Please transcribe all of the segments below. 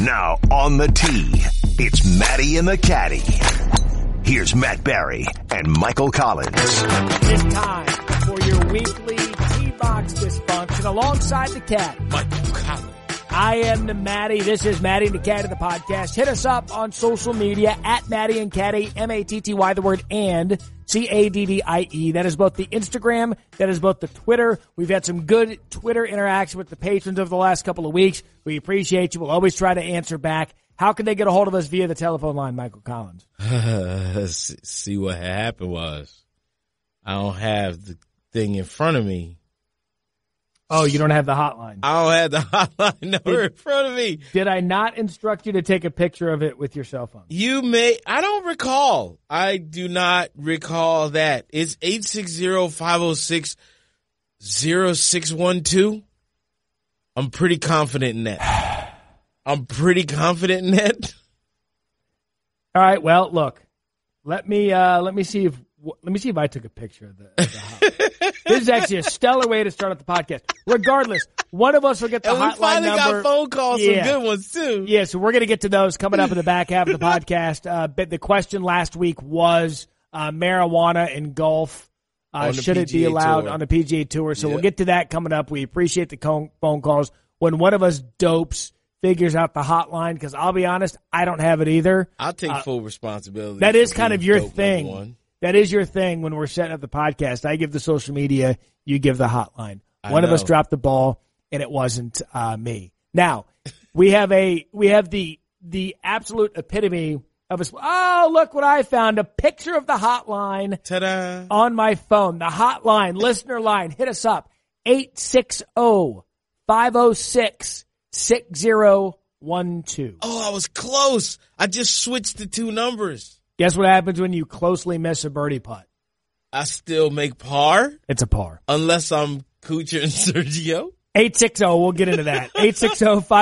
Now on the tee, it's Maddie and the Caddy. Here's Matt Barry and Michael Collins. It's time for your weekly T-Box dysfunction alongside the cat. Michael Collins. I am the Maddie. This is Maddie and the Caddy, the podcast. Hit us up on social media at Maddie and Caddy, M-A-T-T-Y, the word and, C-A-D-D-I-E. That is both the Instagram, that is both the Twitter. We've had some good Twitter interaction with the patrons over the last couple of weeks. We appreciate you. We'll always try to answer back. How can they get a hold of us via the telephone line, Michael Collins? See what happened was I don't have the thing in front of me. Oh, you don't have the hotline. I don't have the hotline number in front of me. Did I not instruct you to take a picture of it with your cell phone? You may, I don't recall. I do not recall that. It's 860-506-0612. I'm pretty confident in that. I'm pretty confident in that. All right. Well, look, let me uh, let me see if let me see if I took a picture of the. Of the hotline. this is actually a stellar way to start out the podcast. Regardless, one of us will get the hotline. And we hotline finally number. got phone calls, Yeah. some good ones too. Yeah, so we're going to get to those coming up in the back half of the podcast. Uh, but the question last week was uh, marijuana and golf. Uh, should it be allowed Tour. on the PGA Tour? So we'll get to that coming up. We appreciate the co- phone calls. When one of us dopes figures out the hotline, because I'll be honest, I don't have it either. I'll take full responsibility. That is kind of your thing. That is your thing when we're setting up the podcast. I give the social media, you give the hotline. I One of us dropped the ball and it wasn't uh, me. Now, we have a we have the the absolute epitome of a Oh, look what I found. A picture of the hotline Ta-da. on my phone. The hotline, listener line, hit us up. oh, 860-506-6012. Oh, I was close. I just switched the two numbers. Guess what happens when you closely miss a birdie putt? I still make par It's a par. unless I'm Kuchar and Sergio. 860, we'll get into that.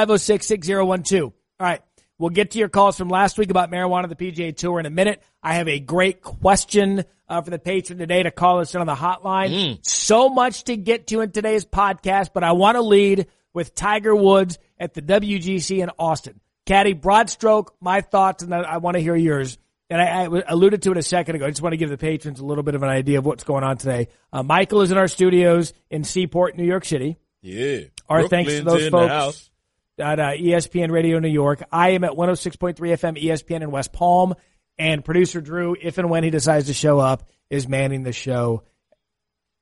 860-506-6012. All right. We'll get to your calls from last week about marijuana, the PGA Tour in a minute. I have a great question uh, for the patron today to call us in on the hotline. So much to get to in today's podcast, but I want to lead with Tiger Woods at the WGC in Austin. Caddy, broad stroke, my thoughts, and I want to hear yours. And I, I alluded to it a second ago. I just want to give the patrons a little bit of an idea of what's going on today. Uh, Michael is in our studios in Seaport, New York City. Yeah. Our thanks to those Brooklyn's folks at uh, ESPN Radio New York. I am at 106.3 FM ESPN in West Palm, and producer Drew, if and when he decides to show up, is manning the show.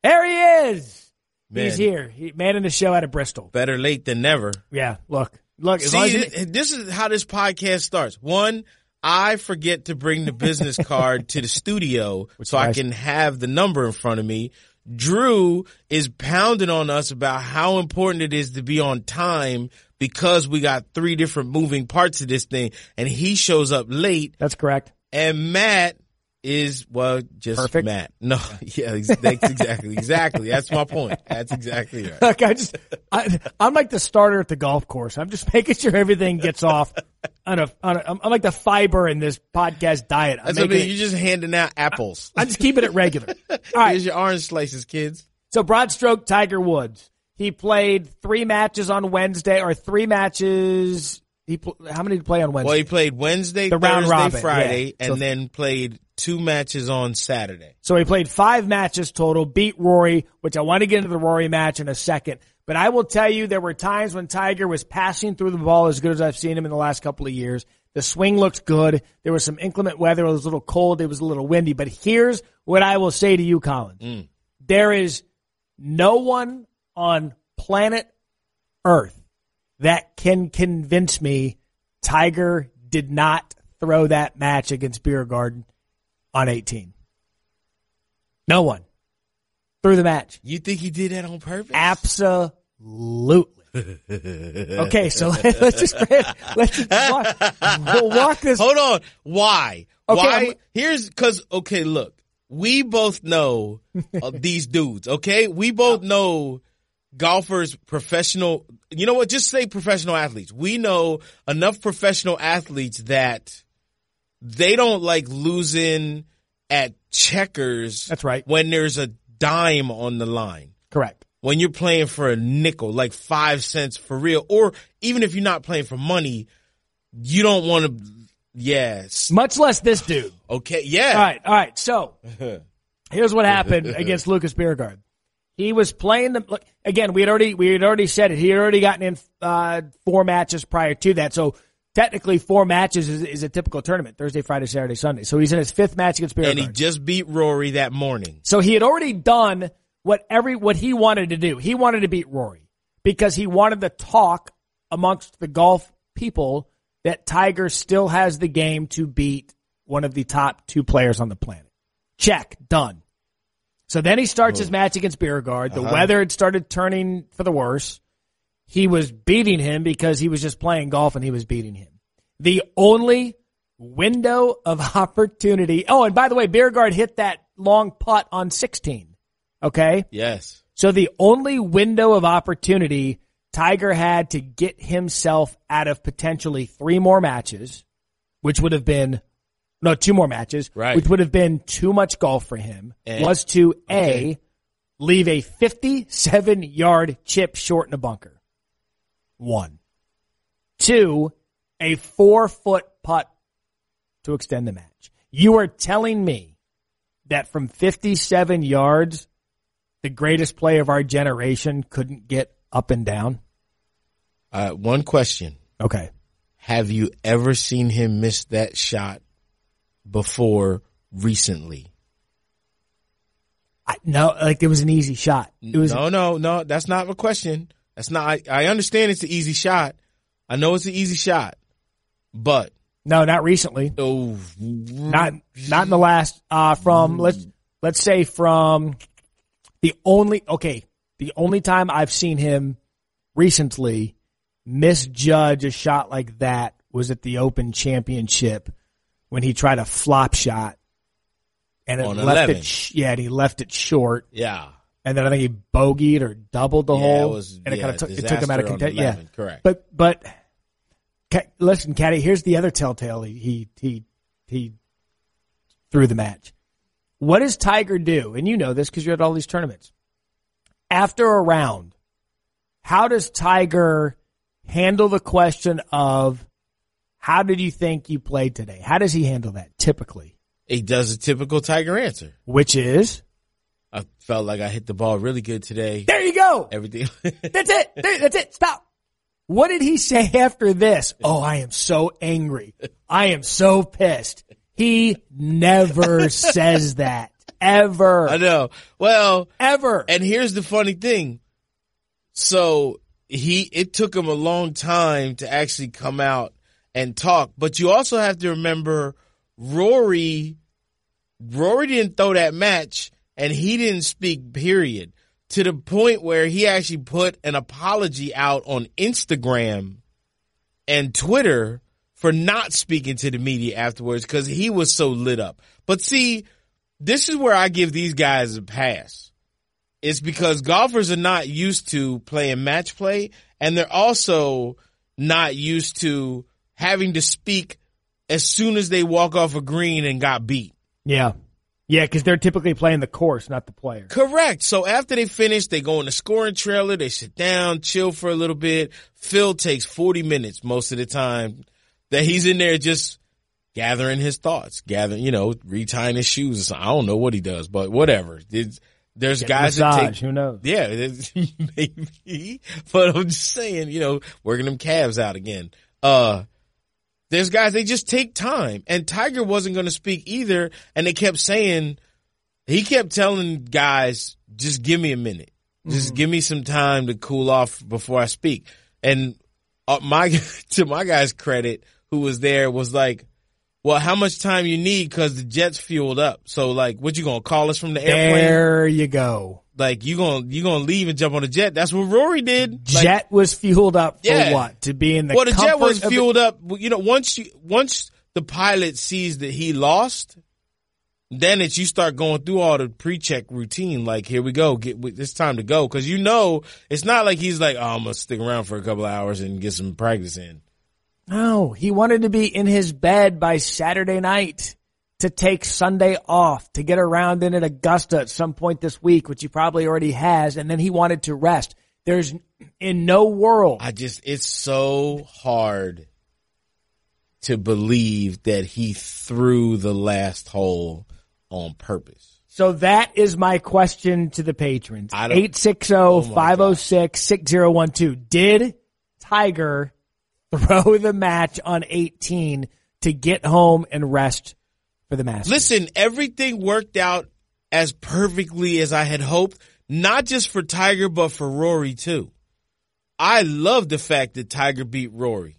There he is. He's here. He manning the show out of Bristol. Better late than never. Yeah, look, look. As as See, you- this is how this podcast starts. One, I forget to bring the business card to the studio so I can have the number in front of me. Drew is pounding on us about how important it is to be on time because we got three different moving parts of this thing and he shows up late that's correct. and Matt is well just Perfect. Matt. No, yeah, that's exactly, exactly. That's my point. That's exactly right. Look, I just, I, I'm like the starter at the golf course. I'm just making sure everything gets off on a, on a I'm like the fiber in this podcast diet. I'm, That's what I mean. You're just handing out apples. I'm just keeping it regular. All right. Here's your orange slices, kids. So broad stroke Tiger Woods. He played three matches on Wednesday or three matches. He pl- how many did he play on Wednesday? Well, he played Wednesday, The round Thursday, robin, Friday, yeah. and So- then played two matches on Saturday. so he played five matches total, beat Rory, which I want to get into the Rory match in a second. But I will tell you, there were times when Tiger was passing through the ball as good as I've seen him in the last couple of years. The swing looked good. There was some inclement weather. It was a little cold. It was a little windy. But here's what I will say to you, Collins. Mm. There is no one on planet Earth that can convince me Tiger did not throw that match against Bjerregaard on 18. No one threw the match. You think he did that on purpose? Absolutely. okay, so let's just let's just walk, we'll walk this. Hold on. Why? Okay, Why? I'm- Here's because okay, look, we both know uh, these dudes. Okay, we both know golfers, professional. You know what? Just say professional athletes. We know enough professional athletes that they don't like losing at checkers. That's right. When there's a dime on the line Correct. when you're playing for a nickel, like five cents for real, or even if you're not playing for money, you don't want to. Yes. Much less this dude. Okay. Yeah. All right, all right. So here's what happened against Lucas Bjerregaard. He was playing the look, again. We had already we had already said it. He had already gotten in uh, four matches prior to that. So technically, four matches is, is, a typical tournament: Thursday, Friday, Saturday, Sunday. So he's in his fifth match against Bjerregaard, and he just beat Rory that morning. So he had already done what every what he wanted to do. He wanted to beat Rory because he wanted to talk amongst the golf people that Tiger still has the game to beat one of the top two players on the planet. Check, done. So then he starts his match against Bjerregaard. The Uh-huh. weather had started turning for the worse. He was beating him because he was just playing golf and he was beating him. The only window of opportunity. Oh, and by the way, Bjerregaard hit that long putt on 16. Okay. Yes. So the only window of opportunity Tiger had to get himself out of potentially three more matches, which would have been no two more matches, Right. which would have been too much golf for him, And- was to a leave a 57 yard chip short in a bunker. One, two, a four foot putt to extend the match. You are telling me that from 57 yards, the greatest player of our generation couldn't get up and down? Uh, one question: Okay. Have you ever seen him miss that shot before recently? I, no, like it was an easy shot. It was no, no, no. That's not a question. That's not. I, I understand it's an easy shot. I know it's an easy shot, but no, not recently. oh, Not not in the last uh from let's let's say from the only okay, the only time I've seen him recently misjudge a shot like that was at the Open Championship when he tried a flop shot and it On left 11. it sh- yeah, and he left it short yeah. and then I think he bogeyed or doubled the Yeah, hole, it was- and it kind of took it took him out of contention. Yeah, correct. But but listen, Caddy. Here's the other telltale. He he he he threw the match. What does Tiger do? And you know this because you're at all these tournaments. After a round, how does Tiger handle the question of how did you think you played today? How does he handle that typically? He does a typical Tiger answer. Which is I felt like I hit the ball really good today. there you go. Everything. That's it. There- That's it. Stop. What did he say after this? Oh, I am so angry. I am so pissed. He never says that. Ever. I know. Well, Ever. and here's the funny thing. So he, it took him a long time to actually come out and talk, but you also have to remember Rory, Rory didn't throw that match and he didn't speak period to the point where he actually put an apology out on Instagram and Twitter for not speaking to the media afterwards because he was so lit up. But see, this is where I give these guys a pass. It's because golfers are not used to playing match play and they're also not used to having to speak as soon as they walk off a green and got beat. Yeah. Yeah, because they're typically playing the course, not the player. Correct. So after they finish, they go in the scoring trailer, they sit down, chill for a little bit. Phil takes 40 minutes most of the time that he's in there just gathering his thoughts, gathering, you know, retying his shoes. I don't know what he does, but whatever. There's, there's guys that Massage, take, who knows? yeah, maybe, but I'm just saying, you know, working them calves out again. Uh, there's guys, they just take time and Tiger wasn't going to speak either. And they kept saying, he kept telling guys, just give me a minute. Just give me some time to cool off before I speak. And uh, my, to my guy's credit, who was there was like, well, how much time you need? Cause the jet's fueled up. So like, what you gonna call us from the airplane? There you go. Like you gonna, you gonna leave and jump on a jet? That's what Rory did. Like, Jet was fueled up for Yeah. what? To be in the well, the jet was fueled up. You know, once you, once the pilot sees that he lost, then it's you start going through all the pre-check routine. Like, here we go, get it's time to go because you know it's not like he's like, oh, I'm gonna stick around for a couple of hours and get some practice in. No, he wanted to be in his bed by Saturday night to take Sunday off to get around in at Augusta at some point this week, which he probably already has, and then he wanted to rest. There's in no world. I just, it's so hard to believe that he threw the last hole on purpose. So that is my question to the patrons. I 860-506-6012. Did Tiger throw the match on 18 to get home and rest for the Masters? Listen, everything worked out as perfectly as I had hoped, not just for Tiger, but for Rory too. I love the fact that Tiger beat Rory.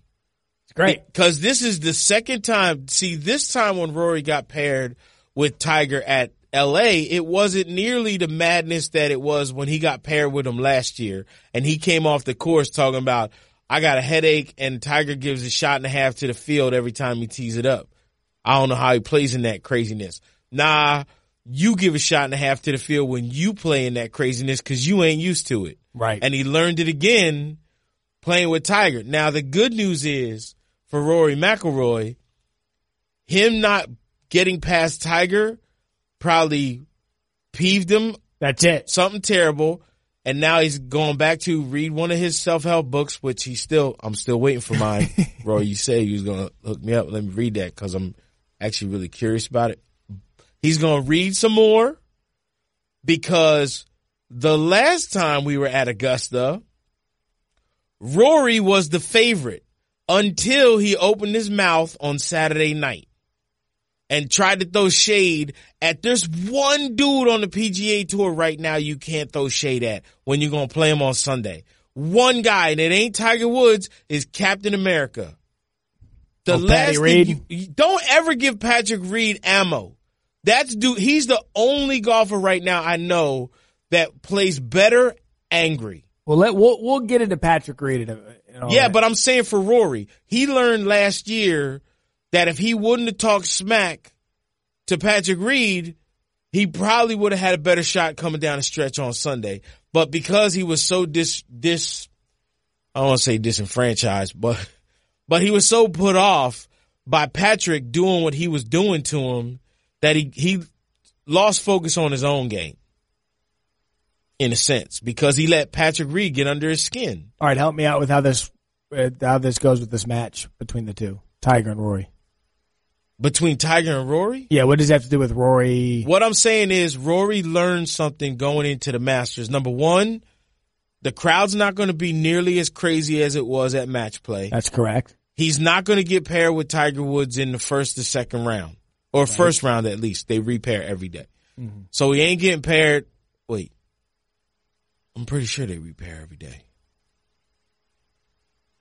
It's great. Because this is the second time. See, this time when Rory got paired with Tiger at LA, it wasn't nearly the madness that it was when he got paired with him last year. And he came off the course talking about, I got a headache and Tiger gives a shot and a half to the field every time he tees it up. I don't know how he plays in that craziness. Nah, you give a shot and a half to the field when you play in that craziness because you ain't used to it. Right. And he learned it again playing with Tiger. Now the good news is for Rory McIlroy, him not getting past Tiger probably peeved him That's it. something terrible. And now he's going back to read one of his self help books, which he still, I'm still waiting for mine. Roy, you said you was going to hook me up. Let me read that because I'm actually really curious about it. He's going to read some more because the last time we were at Augusta, Rory was the favorite until he opened his mouth on Saturday night and tried to throw shade at there's one dude on the PGA tour right now you can't throw shade at when you're going to play him on Sunday. One guy, and it ain't Tiger Woods, is Captain America. The Oh, last thing Reed? you, you- don't ever give Patrick Reed ammo. That's dude. He's the only golfer right now I know that plays better angry. Well, let, we'll, we'll get into Patrick Reed. and all Yeah, that. but I'm saying for Rory, he learned last year that if he wouldn't have talked smack to Patrick Reed, he probably would have had a better shot coming down the stretch on Sunday. But because he was so dis dis, I don't want to say disenfranchised, but but he was so put off by Patrick doing what he was doing to him that he he lost focus on his own game. In a sense, because he let Patrick Reed get under his skin. All right, help me out with how this uh, how this goes with this match between the two, Tiger and Rory. Between Tiger and Rory? Yeah, what does that have to do with Rory? What I'm saying is Rory learned something going into the Masters. Number one, the crowd's not going to be nearly as crazy as it was at match play. That's correct. He's not going to get paired with Tiger Woods in the first or second round, or first round at least. They repair every day. Mm-hmm. So he ain't getting paired. Wait, I'm pretty sure they repair every day.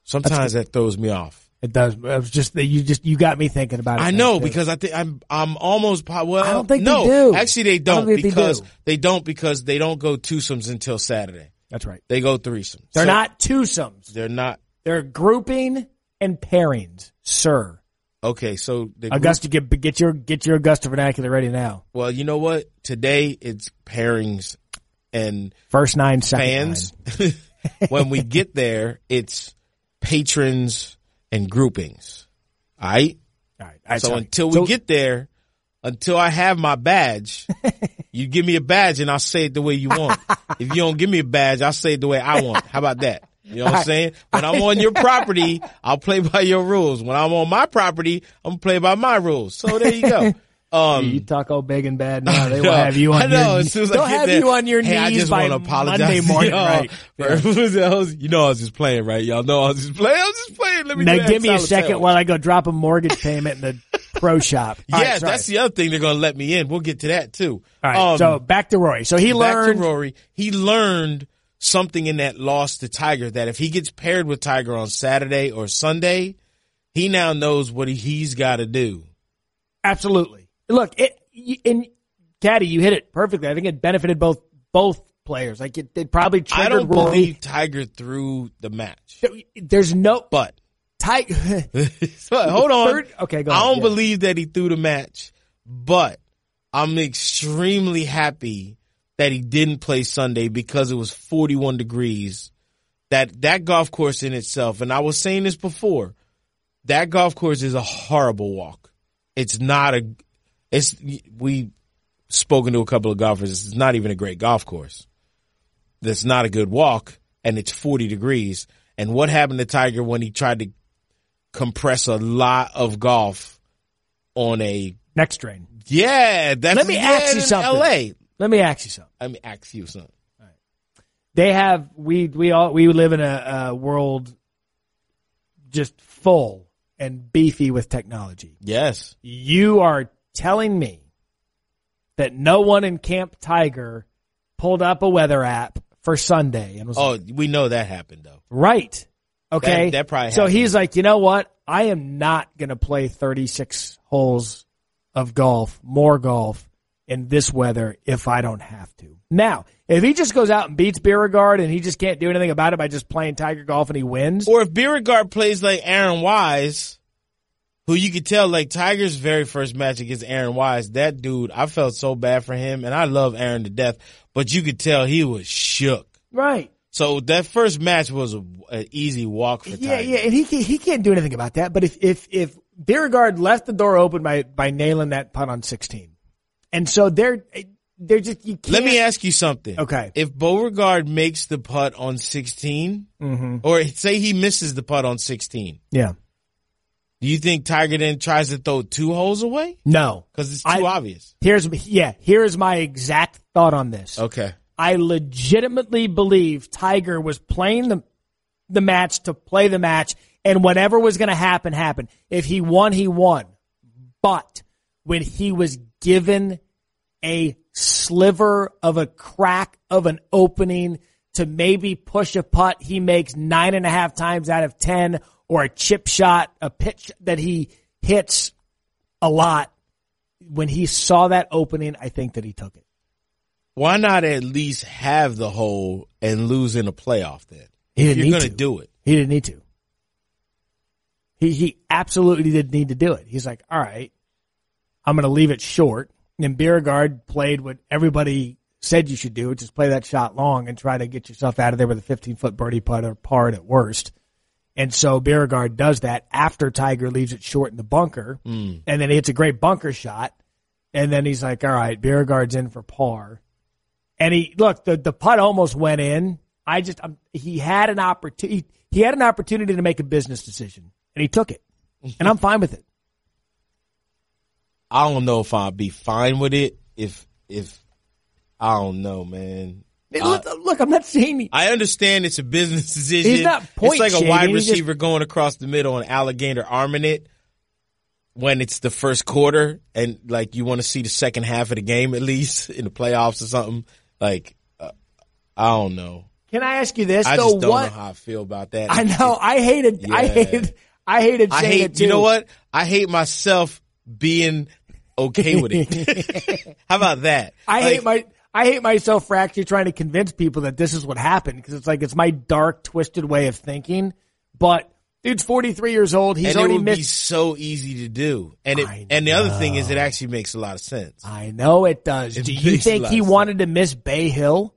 Sometimes that throws me off. It does. It was just that you just you got me thinking about it. I know too. because I think I'm I'm almost well. I don't think they no, do. actually they don't, don't think they because do. they don't because they don't go twosomes until Saturday. That's right. They go threesomes. They're So not twosomes. They're not. They're grouping and pairings, sir. Okay, so the group- Augusta, get get your get your Augusta vernacular ready now. well, you know what? Today it's pairings and First nine, fans. when we get there, it's patrons and groupings. All right. All right. So until we So- get there, until I have my badge, you give me a badge and I'll say it the way you want. if you don't give me a badge, I'll say it the way I want. How about that? You know what I'm saying? When I'm on your property, I'll play by your rules. When I'm on my property, I'm gonna play by my rules. So there you go. Um, you talk all big and bad now. They no, will have you on I know, your as soon as they'll get have there, you on your hey, I knees just by want to apologize Monday to morning. y'all Right. for- you know I was just playing, right? Y'all know I was just playing. I was just playing. Let me Now give me a second sandwich. while I go drop a mortgage payment in the pro shop. All Yeah, right, that's the other thing they're gonna let me in. We'll get to that too. All right. Um, so back to Rory. So he back learned. to Rory. He learned something in that loss to Tiger that if he gets paired with Tiger on Saturday or Sunday, he now knows what he, he's got to do. Absolutely. Look, it and Caddy, you hit it perfectly. I think it benefited both both players. Like it, it probably triggered I don't Rory. believe Tiger threw the match, There's no but Tiger. Hold on. Third- okay, go I ahead, don't yeah. believe that he threw the match, but I'm extremely happy that he didn't play Sunday because it was 41 degrees. That that golf course in itself, and I was saying this before, that golf course is a horrible walk. It's not a. It's we spoken to a couple of golfers. It's not even a great golf course. That's not a good walk, and it's 40 degrees. And what happened to Tiger when he tried to compress a lot of golf on a Next train. yeah. That's Let me yeah, ask you something. L.A. Let me ask you something. Let me ask you something. They have we we all we live in a, a world just full and beefy with technology. Yes. You are telling me that no one in Camp Tiger pulled up a weather app for Sunday and was oh, like, Oh, we know that happened though. right. Okay. That- that probably so happened. he's like, you know what? I am not going to play 36 holes of golf, more golf in this weather if I don't have to. Now, if he just goes out and beats Bjerregaard and he just can't do anything about it by just playing Tiger golf and he wins, Or if Bjerregaard plays like Aaron Wise, who you could tell like Tiger's very first match against Aaron Wise, that dude, I felt so bad for him, and I love Aaron to death, but you could tell he was shook. right. So that first match was a, an easy walk for Tiger. yeah, yeah, and he can't, he can't do anything about that. But if if if Bjerregaard left the door open by by nailing that putt on sixteen, and so they're they're just you can't. Let me ask you something. Okay. If Bjerregaard makes the putt on 16, Mm-hmm. or say he misses the putt on 16, Yeah. do you think Tiger then tries to throw two holes away? No. Because it's I- too obvious. Here's yeah. Here's my exact thought on this. Okay. I legitimately believe Tiger was playing the the match to play the match, and whatever was going to happen happened. If he won, he won. But when he was given a sliver of a crack of an opening to maybe push a putt he makes nine and a half times out of ten, or a chip shot, a pitch that he hits a lot. When he saw that opening, I think that he took it. Why not at least have the hole and lose in a playoff then? He didn't You're need going to do it. He didn't need to. He he absolutely didn't need to do it. He's like, all right, I'm going to leave it short. And Bjerregaard played what everybody said you should do, which is play that shot long and try to get yourself out of there with a 15 foot birdie putt or par at worst. And so Bjerregaard does that after Tiger leaves it short in the bunker, hmm. and then he hits a great bunker shot. And then he's like, all right, Bjerregaard's in for par. And he look the the putt almost went in. I just um, he had an opportunity. He had an opportunity to make a business decision, and he took it. And I'm fine with it. I don't know if I'd be fine with it if if I don't know, man. Hey, look, look, I'm not saying he, I understand it's a business decision. He's not point It's like a wide he just- receiver going across the middle and alligator arming it when it's the first quarter and like you want to see the second half of the game at least in the playoffs or something. Like uh, I don't know. Can I ask you this I though? just don't what know how I feel about that. I know I hated. I hated. I hated I saying hate. You know what? I hate myself being okay with it. How about that? I Like, hate my. I hate myself for actually trying to convince people that this is what happened because it's like it's my dark, twisted way of thinking. But dude's 43 years old. He's and it already would be missed. so easy to do. And it, and the other thing is, it actually makes a lot of sense. I know it does. It Do you think he wanted to miss Bay Hill?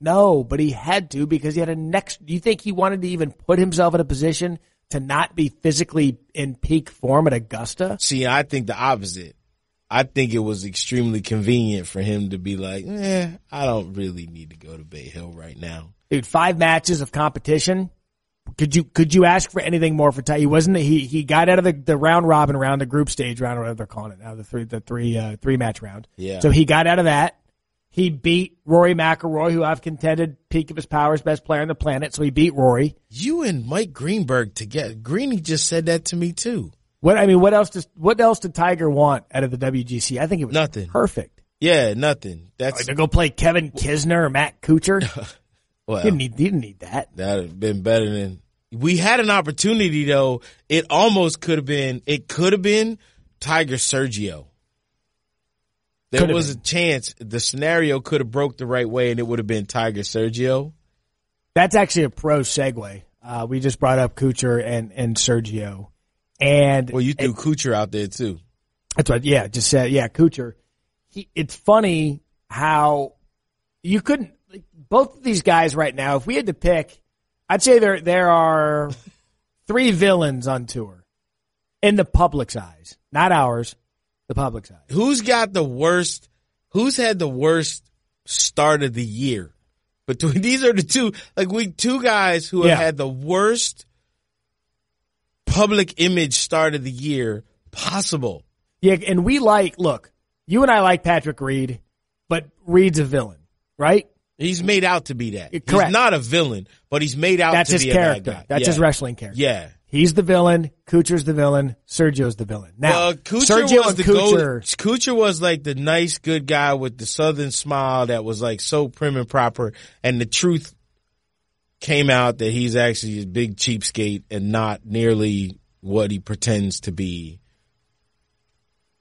No, but he had to because he had a next. Do you think he wanted to even put himself in a position to not be physically in peak form at Augusta? See, I think the opposite. I think it was extremely convenient for him to be like, eh, I don't really need to go to Bay Hill right now. Dude, five matches of competition. Could you could you ask for anything more for Ty? He wasn't. He he got out of the, the round robin round, the group stage round, whatever they're calling it now, the three the three uh, three match round. Yeah. So he got out of that. He beat Rory McIlroy, who I've contended peak of his powers, best player on the planet. So he beat Rory. You and Mike Greenberg together. Greeny just said that to me too. What I mean, what else does what else did Tiger want out of the WGC? I think it was Nothing. perfect. Yeah, nothing. That's Like to go play Kevin Kisner or Matt Kuchar. well, he didn't need didn't need that. that'd have been better than. We had an opportunity though. It almost could have been. It could have been Tiger Sergio. There Could have was a chance the scenario could have broke the right way and it would have been Tiger Sergio. That's actually a pro segue. Uh, we just brought up Kuchar and and Sergio, and Well, you threw Kuchar out there too. That's right. yeah, just said, yeah, Kuchar. He, it's funny how you couldn't, both of these guys right now, if we had to pick, I'd say there, there are three villains on tour in the public's eyes, not ours, the public's eyes. Who's got the worst? Who's had the worst start of the year? Between these are the two, like we two guys who have Yeah. had the worst public image start of the year possible. Yeah, and we like look, you and I like Patrick Reed, but Reed's a villain, right? He's made out to be that. Correct. He's not a villain, but he's made out That's to his be character. a bad guy. That's yeah. his wrestling character. Yeah. He's the villain. Kuchar's the villain. Sergio's the villain. Now, Well, Kuchar Sergio was and the Kuchar. Kuchar was like the nice, good guy with the southern smile that was like so prim and proper, and the truth came out that he's actually a big cheapskate and not nearly what he pretends to be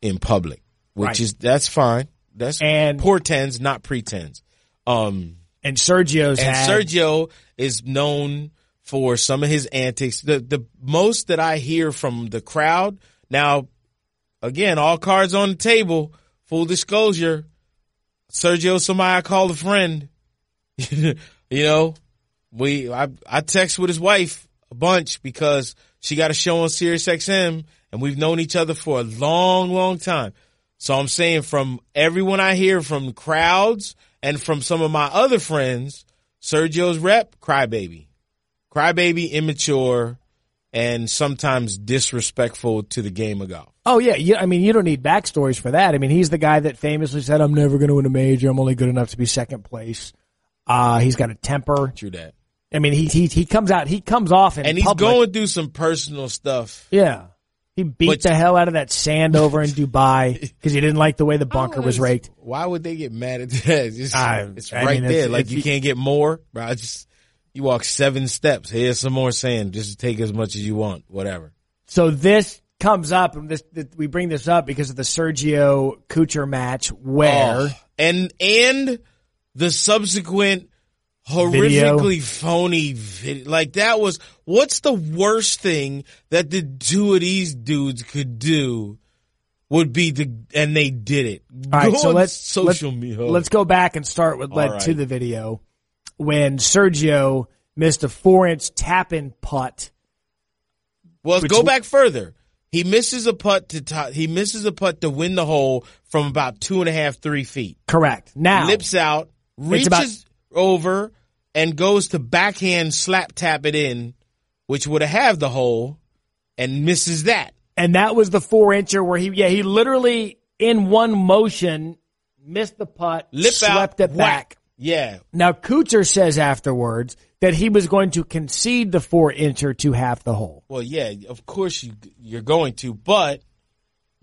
in public, which Right. is that's fine. That's And- portends, not pretends. Um, and Sergio's and had, Sergio is known for some of his antics. The the most that I hear from the crowd now, again, all cards on the table. Full disclosure, Sergio, somebody I call a friend. you know, we I I text with his wife a bunch because she got a show on Sirius XM, and we've known each other for a long, long time. So I'm saying from everyone I hear from crowds and from some of my other friends, Sergio's rep, crybaby. Crybaby, immature, and sometimes disrespectful to the game of golf. Oh yeah, you, I mean, you don't need backstories for that. I mean, he's the guy that famously said, "I'm never going to win a major. I'm only good enough to be second place." Uh, he's got a temper. True that. I mean, he he he comes out, he comes off in And he's public. going through some personal stuff. Yeah, he beat But- the hell out of that sand over in Dubai because he didn't like the way the bunker was raked. Why would they get mad at that? It's, just, I- it's I right mean, there. it's- like it's- you can't get more, bro. I just you walk seven steps. Here's some more sand. Just take as much as you want. Whatever. So this comes up, and this, we bring this up because of the Sergio Kuchar match where Oh, and and the subsequent Video. horrifically phony video. Like that was what's the worst thing that the two of these dudes could do would be the and they did it. All right, Go so on let's social let's, media. Let's go back and start with led All to the video when Sergio missed a four inch tap in putt. Well, go w- back further. He misses a putt to top, he misses a putt to win the hole from about two and a half, three feet. Correct. Now, Lips out, reaches about- over, and goes to backhand slap tap it in, which would have had the hole, and misses that. and that was the four incher where he, yeah, he literally in one motion missed the putt, Lip swept out, it back. Yeah. Now, Kuchar says afterwards that he was going to concede the four incher to half the hole. Well, yeah, of course you you're going to, but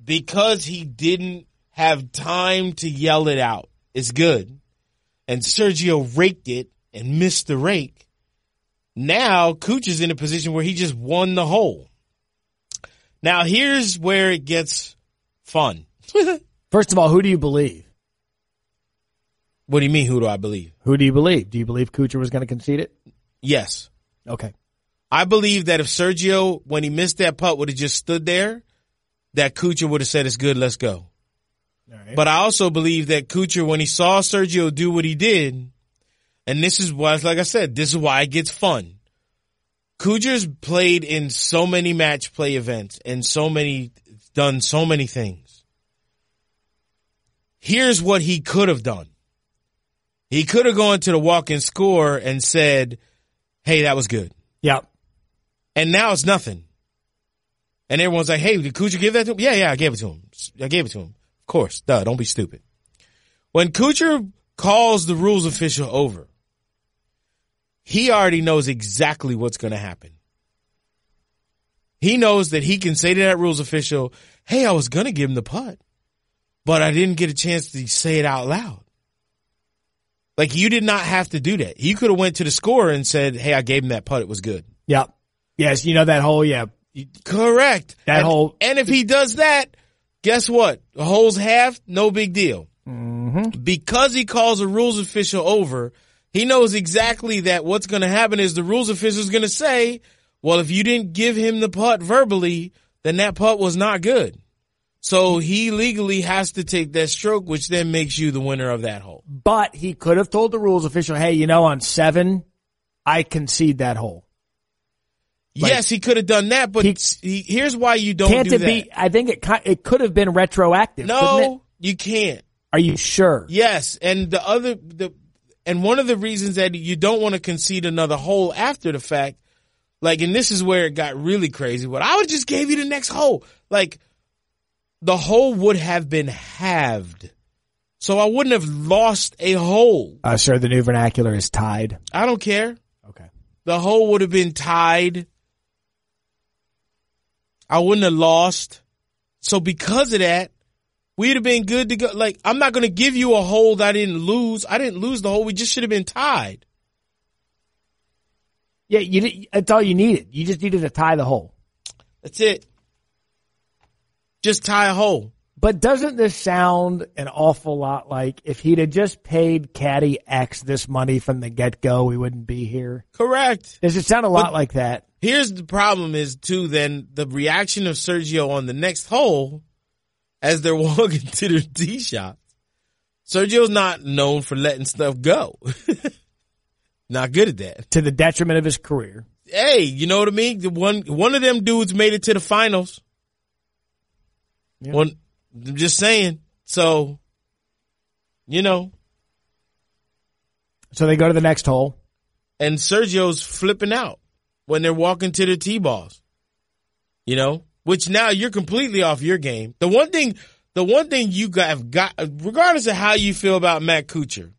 because he didn't have time to yell it out, it's good. And Sergio raked it and missed the rake. Now Cooch is in a position where he just won the hole. Now here's where it gets fun. First of all, who do you believe? what do you mean? Who do I believe? Who do you believe? Do you believe Kuchar was going to concede it? Yes. Okay. I believe that if Sergio, when he missed that putt, would have just stood there, that Kuchar would have said, it's good, let's go. Right. But I also believe that Kuchar, when he saw Sergio do what he did, and this is why, like I said, this is why it gets fun. Kuchar's played in so many match play events and so many, done so many things. Here's what he could have done. He could have gone to the walk-in score and said, hey, that was good. Yep. And now it's nothing. And everyone's like, hey, did Kuchar give that to him? Yeah, yeah, I gave it to him. I gave it to him. Of course. Duh, don't be stupid. When Kuchar calls the rules official over, he already knows exactly what's going to happen. He knows that he can say to that rules official, hey, I was going to give him the putt, but I didn't get a chance to say it out loud. Like you did not have to do that. You could have went to the scorer and said, hey, I gave him that putt. It was good. Yep. Yes, you know that whole yeah. Correct. That and, whole- and if he does that, guess what? The hole's half, no big deal. Mm-hmm. Because he calls a rules official over, he knows exactly that what's going to happen is the rules official is going to say, well, if you didn't give him the putt verbally, then that putt was not good. So he legally has to take that stroke, which then makes you the winner of that hole. But he could have told the rules official, "Hey, you know, on seven, I concede that hole." Like- yes, he could have done that, but He- he, here's why you don't Can't do it that. be? I think it it could have been retroactive. no, you can't. Are you sure? Yes, and the other the and one of the reasons that you don't want to concede another hole after the fact, Like, and this is where it got really crazy. But I would just gave you the next hole. Like, the hole would have been halved. So I wouldn't have lost a hole. Uh, sir, the new vernacular is tied. I don't care. Okay. The hole would have been tied. I wouldn't have lost. So because of that, we'd have been good to go. Like, I'm not going to give you a hole that I didn't lose. I didn't lose the hole. We just should have been tied. Yeah, you did, that's all you needed. You just needed to tie the hole. That's it. Just tie a hole. But doesn't this sound an awful lot like if he'd have just paid Caddy X this money from the get go, we wouldn't be here? Correct. Does it sound a lot But- like that? Here's the problem is too then the reaction of Sergio on the next hole as they're walking to their tee shots. Sergio's not known for letting stuff go. not good at that. To the detriment of his career. Hey, you know what I mean? The one one of them dudes made it to the finals. Yeah. One I'm just saying. So you know, So they go to the next hole. and Sergio's flipping out when they're walking to the tee balls. You know, which now you're completely off your game. The one thing, the one thing you got, have got, regardless of how you feel about Matt Kuchar,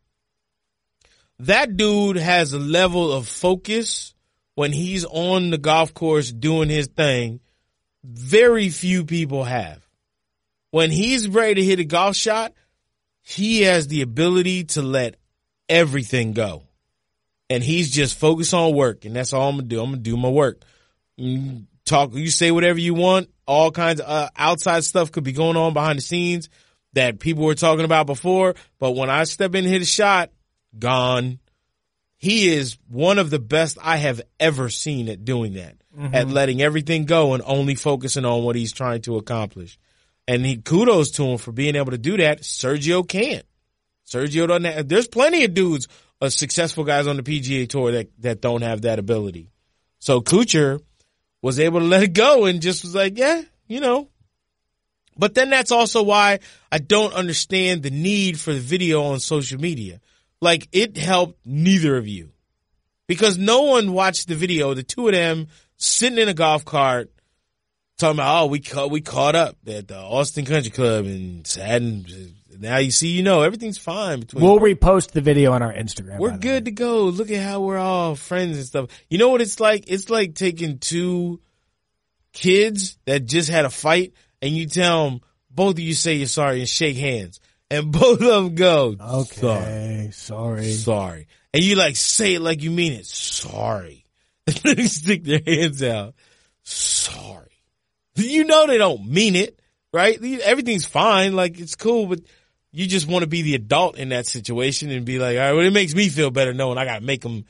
that dude has a level of focus when he's on the golf course doing his thing. Very few people have. When he's ready to hit a golf shot, he has the ability to let everything go and he's just focused on work, and that's all I'm gonna do. I'm gonna do my work. Mm, Talk, you say whatever you want. All kinds of uh, outside stuff could be going on behind the scenes that people were talking about before. But when I step in and hit a shot, gone. He is one of the best I have ever seen at doing that, at letting everything go and only focusing on what he's trying to accomplish. And he kudos to him for being able to do that. Sergio can't. Sergio doesn't have, there's plenty of dudes, uh, successful guys on the PGA tour that, that don't have that ability. So Kuchar was able to let it go and just was like, yeah, you know. But then that's also why I don't understand the need for the video on social media. Like it helped neither of you because no one watched the video. The two of them sitting in a golf cart talking about, oh, we caught, we caught up at the Austin Country Club and and now you see, you know, everything's fine between. We'll repost the video on our Instagram. We're good way. to go. Look at how we're all friends and stuff. You know what it's like? It's like taking two kids that just had a fight and you tell them, both of you say you're sorry and shake hands. And both of them go, sorry, Okay, sorry. sorry. And you like say it like you mean it. Sorry. They stick their hands out. Sorry. You know they don't mean it, right? Everything's fine. Like it's cool, but you just want to be the adult in that situation and be like, all right, well, it makes me feel better knowing I got to make them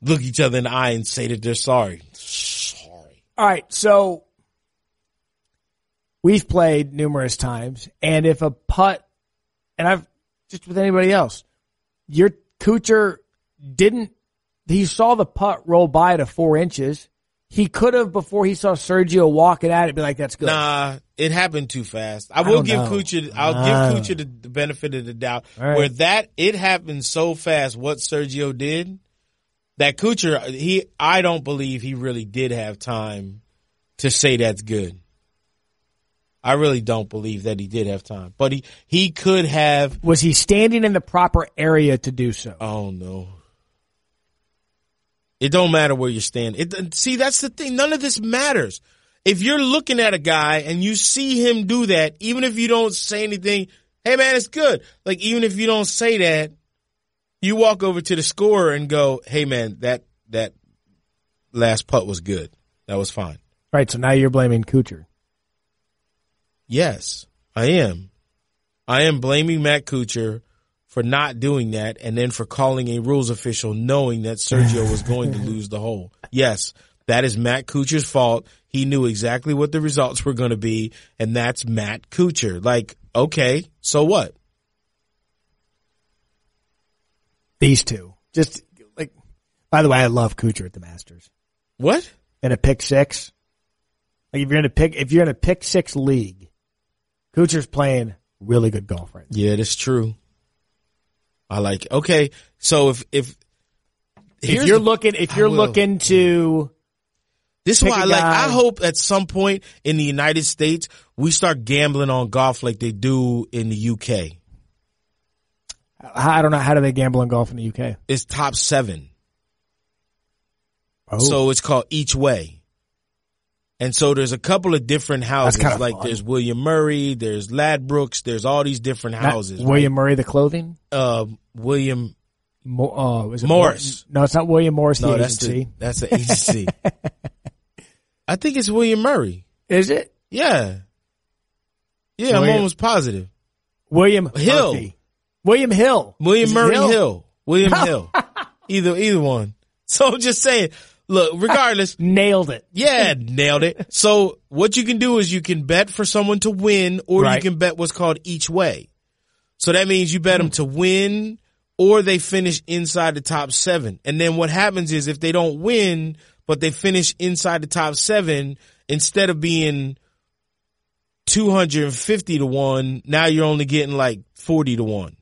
look each other in the eye and say that they're sorry. Sorry. All right, so we've played numerous times, and if a putt, and I've just with anybody else, your Kuchar didn't. He saw the putt roll by to four inches. He could have before he saw Sergio walking at it, be like, "That's good." Nah, it happened too fast. I I will give know. Kuchar, I'll Ah. give Kuchar the, the benefit of the doubt. Right. Where that, it happened so fast, what Sergio did, that Kuchar, he, I don't believe he really did have time to say that's good. I really don't believe that he did have time, but he, he could have, Was he standing in the proper area to do so? oh no. It don't matter where you stand. It, see, that's the thing. None of this matters. If you're looking at a guy and you see him do that, even if you don't say anything, hey man, it's good. Like even if you don't say that, you walk over to the scorer and go, hey man, that, that last putt was good. That was fine. Right. So now you're blaming Kuchar. Yes, I am. I am blaming Matt Kuchar for not doing that and then for calling a rules official knowing that Sergio was going to lose the hole. Yes, that is Matt Kuchar's fault. He knew exactly what the results were going to be and that's Matt Kuchar. Like, okay, so what? These two, just like. By the way, I love Kuchar at the Masters. What? in a pick six. Like if you're in a pick, if you're in a pick six league, Kuchar's playing really good golf right now. Yeah, that's true. I like, okay, so if, if, If you're the- looking, if you're looking to This is why, like. I hope at some point in the United States we start gambling on golf like they do in the UK. I don't know how do they gamble in golf in the UK. It's top seven, Oh, so it's called each way. And so there's a couple of different houses. Like fun. there's William Murray, there's Ladbrokes, there's all these different Not houses. William Murray, the clothing. right? Uh, William. Mo- is it Morris. Mor- no, it's not William Morris. No, the that's agency. the that's the agency. I think it's William Murray. Is it Yeah. Yeah, I'm almost positive. William Hill. Murphy. William Hill. William Murray Hill? William Hill. Either either one. So I'm just saying, look, regardless, Nailed it. yeah, nailed it. So what you can do is you can bet for someone to win or you can bet what's called each way. So that means you bet them mm-hmm. to win or they finish inside the top seven. And then what happens is if they don't win, but they finish inside the top seven, instead of being 250 to one, now you're only getting like 40 to one.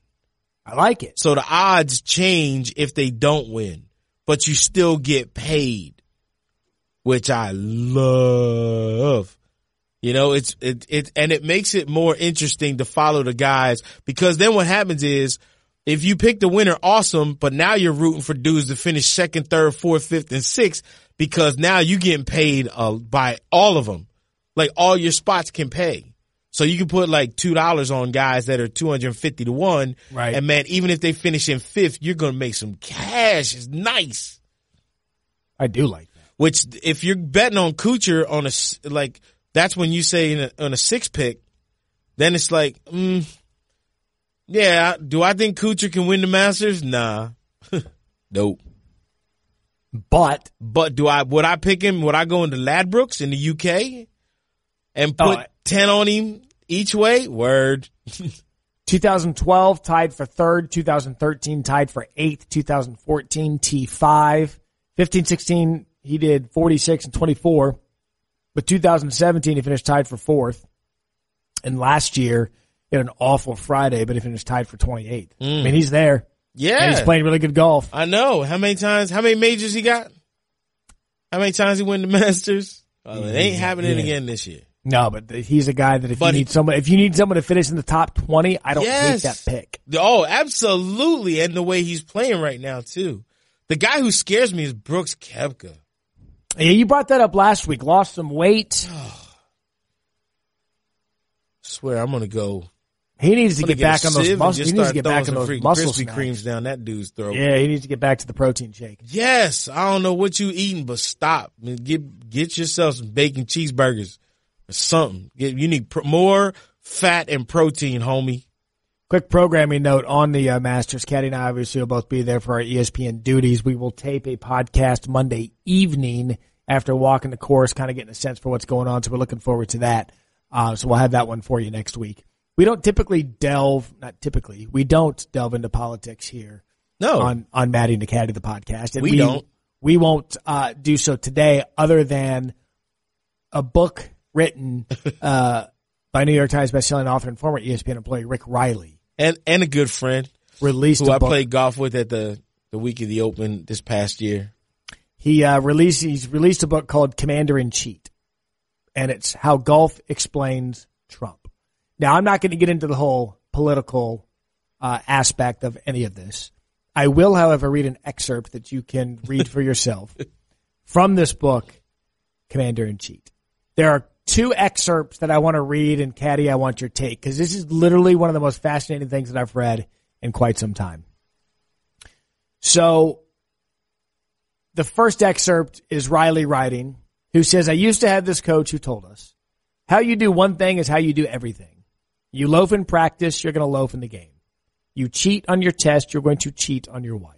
I like it. So the odds change if they don't win, but you still get paid, which I love. You know, it's, it, it, and it makes it more interesting to follow the guys because then what happens is if you pick the winner, awesome, but now you're rooting for dudes to finish second, third, fourth, fifth, and sixth because now you're getting paid uh, by all of them. Like all your spots can pay. So you can put like two dollars on guys that are two hundred and fifty to one, Right. And man, even if they finish in fifth, you're gonna make some cash. It's nice. I do like that. Which if you're betting on Kuchar on a like, that's when you say in a, on a six pick, then it's like, mm, yeah. Do I think Kuchar can win the Masters? Nah, nope. But But do I? Would I pick him? Would I go into Ladbrokes in the UK and put Oh, I- ten on him each way? Word. 2012 tied for third, 2013 tied for eighth, 2014 T5, 15, 16 he did 46 and 24, but 2017 he finished tied for fourth, and last year he had an awful Friday, but he finished tied for 28th. I mm. mean he's there, Yeah, and he's playing really good golf. I know. How many times? How many majors he got? How many times he win the Masters? Well, it ain't happening Yeah. again this year. No, but he's a guy that if But you he- need someone, if you need someone to finish in the top 20, I don't Yes. hate that pick. Oh, absolutely. And the way he's playing right now too. The guy who scares me is Brooks Koepka. Yeah, you brought that up last week. Lost some weight. swear I'm gonna go. He needs to I'm get back on those muscles. He needs to get back on those freaking muscle Krispy snacks. Down that dude's throat. Yeah, he needs to get back to the protein shake. Yes, I don't know what you eating, but stop. Get get yourself some bacon cheeseburgers something. You need pr- more fat and protein, homie. Quick programming note on the uh, Masters. Caddy and I obviously will both be there for our ESPN duties. We will tape a podcast Monday evening after walking the course, kind of getting a sense for what's going on. So we're looking forward to that. Uh, so we'll have that one for you next week. We don't typically delve, not typically, we don't delve into politics here No, on on Maddie and the Caddy the podcast. And We don't. We won't uh, do so today, other than a book written uh, by New York Times bestselling author and former ESPN employee Rick Reilly and and a good friend released who I book. played golf with at the the week of the Open this past year. He uh, released he's released a book called Commander in Cheat, and it's how golf explains Trump. Now, I'm not going to get into the whole political uh, aspect of any of this. I will, however, read an excerpt that you can read for yourself from this book, Commander in Cheat. There are two excerpts that I want to read, and Caddy, I want your take because this is literally one of the most fascinating things that I've read in quite some time. So the first excerpt is Reilly writing, who says, I used to have this coach who told us, how you do one thing is how you do everything. You loaf in practice, you're going to loaf in the game. You cheat on your test, you're going to cheat on your wife.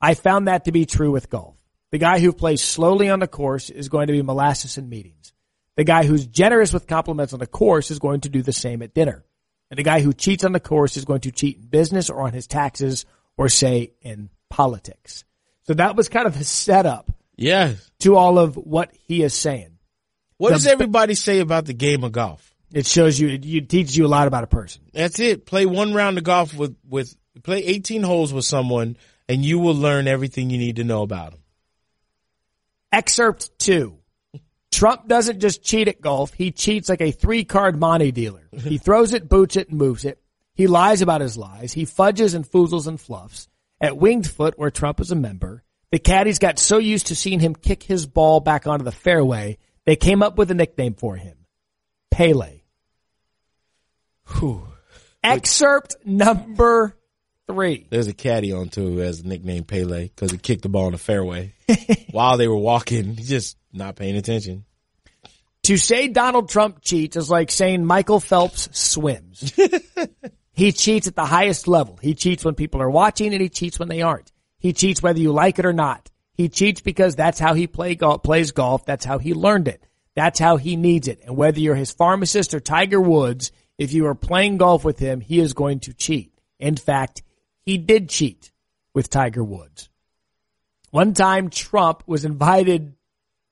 I found that to be true with golf. The guy who plays slowly on the course is going to be molasses in meetings. The guy who's generous with compliments on the course is going to do the same at dinner. And the guy who cheats on the course is going to cheat in business or on his taxes or say in politics. So that was kind of the setup Yeah. to all of what he is saying. What The- does everybody say about the game of golf? It shows you, it teaches you a lot about a person. That's it. Play one round of golf with, with, play 18 holes with someone and you will learn everything you need to know about them. Excerpt two. Trump doesn't just cheat at golf. He cheats like a three card monte dealer. He throws it, boots it, and moves it. He lies about his lies. He fudges and foozles and fluffs. At Winged Foot, where Trump is a member, the caddies got so used to seeing him kick his ball back onto the fairway, they came up with a nickname for him. Pele. Whew. Excerpt number three. There's a caddy on too who has a nickname Pele because he kicked the ball in the fairway while they were walking. He's just not paying attention. To say Donald Trump cheats is like saying Michael Phelps swims. he cheats at the highest level. He cheats when people are watching and he cheats when they aren't. He cheats whether you like it or not. He cheats because that's how he play golf, plays golf. That's how he learned it. That's how he needs it. And whether you're his pharmacist or Tiger Woods, if you are playing golf with him, he is going to cheat. In fact, he did cheat with Tiger Woods. One time Trump was invited,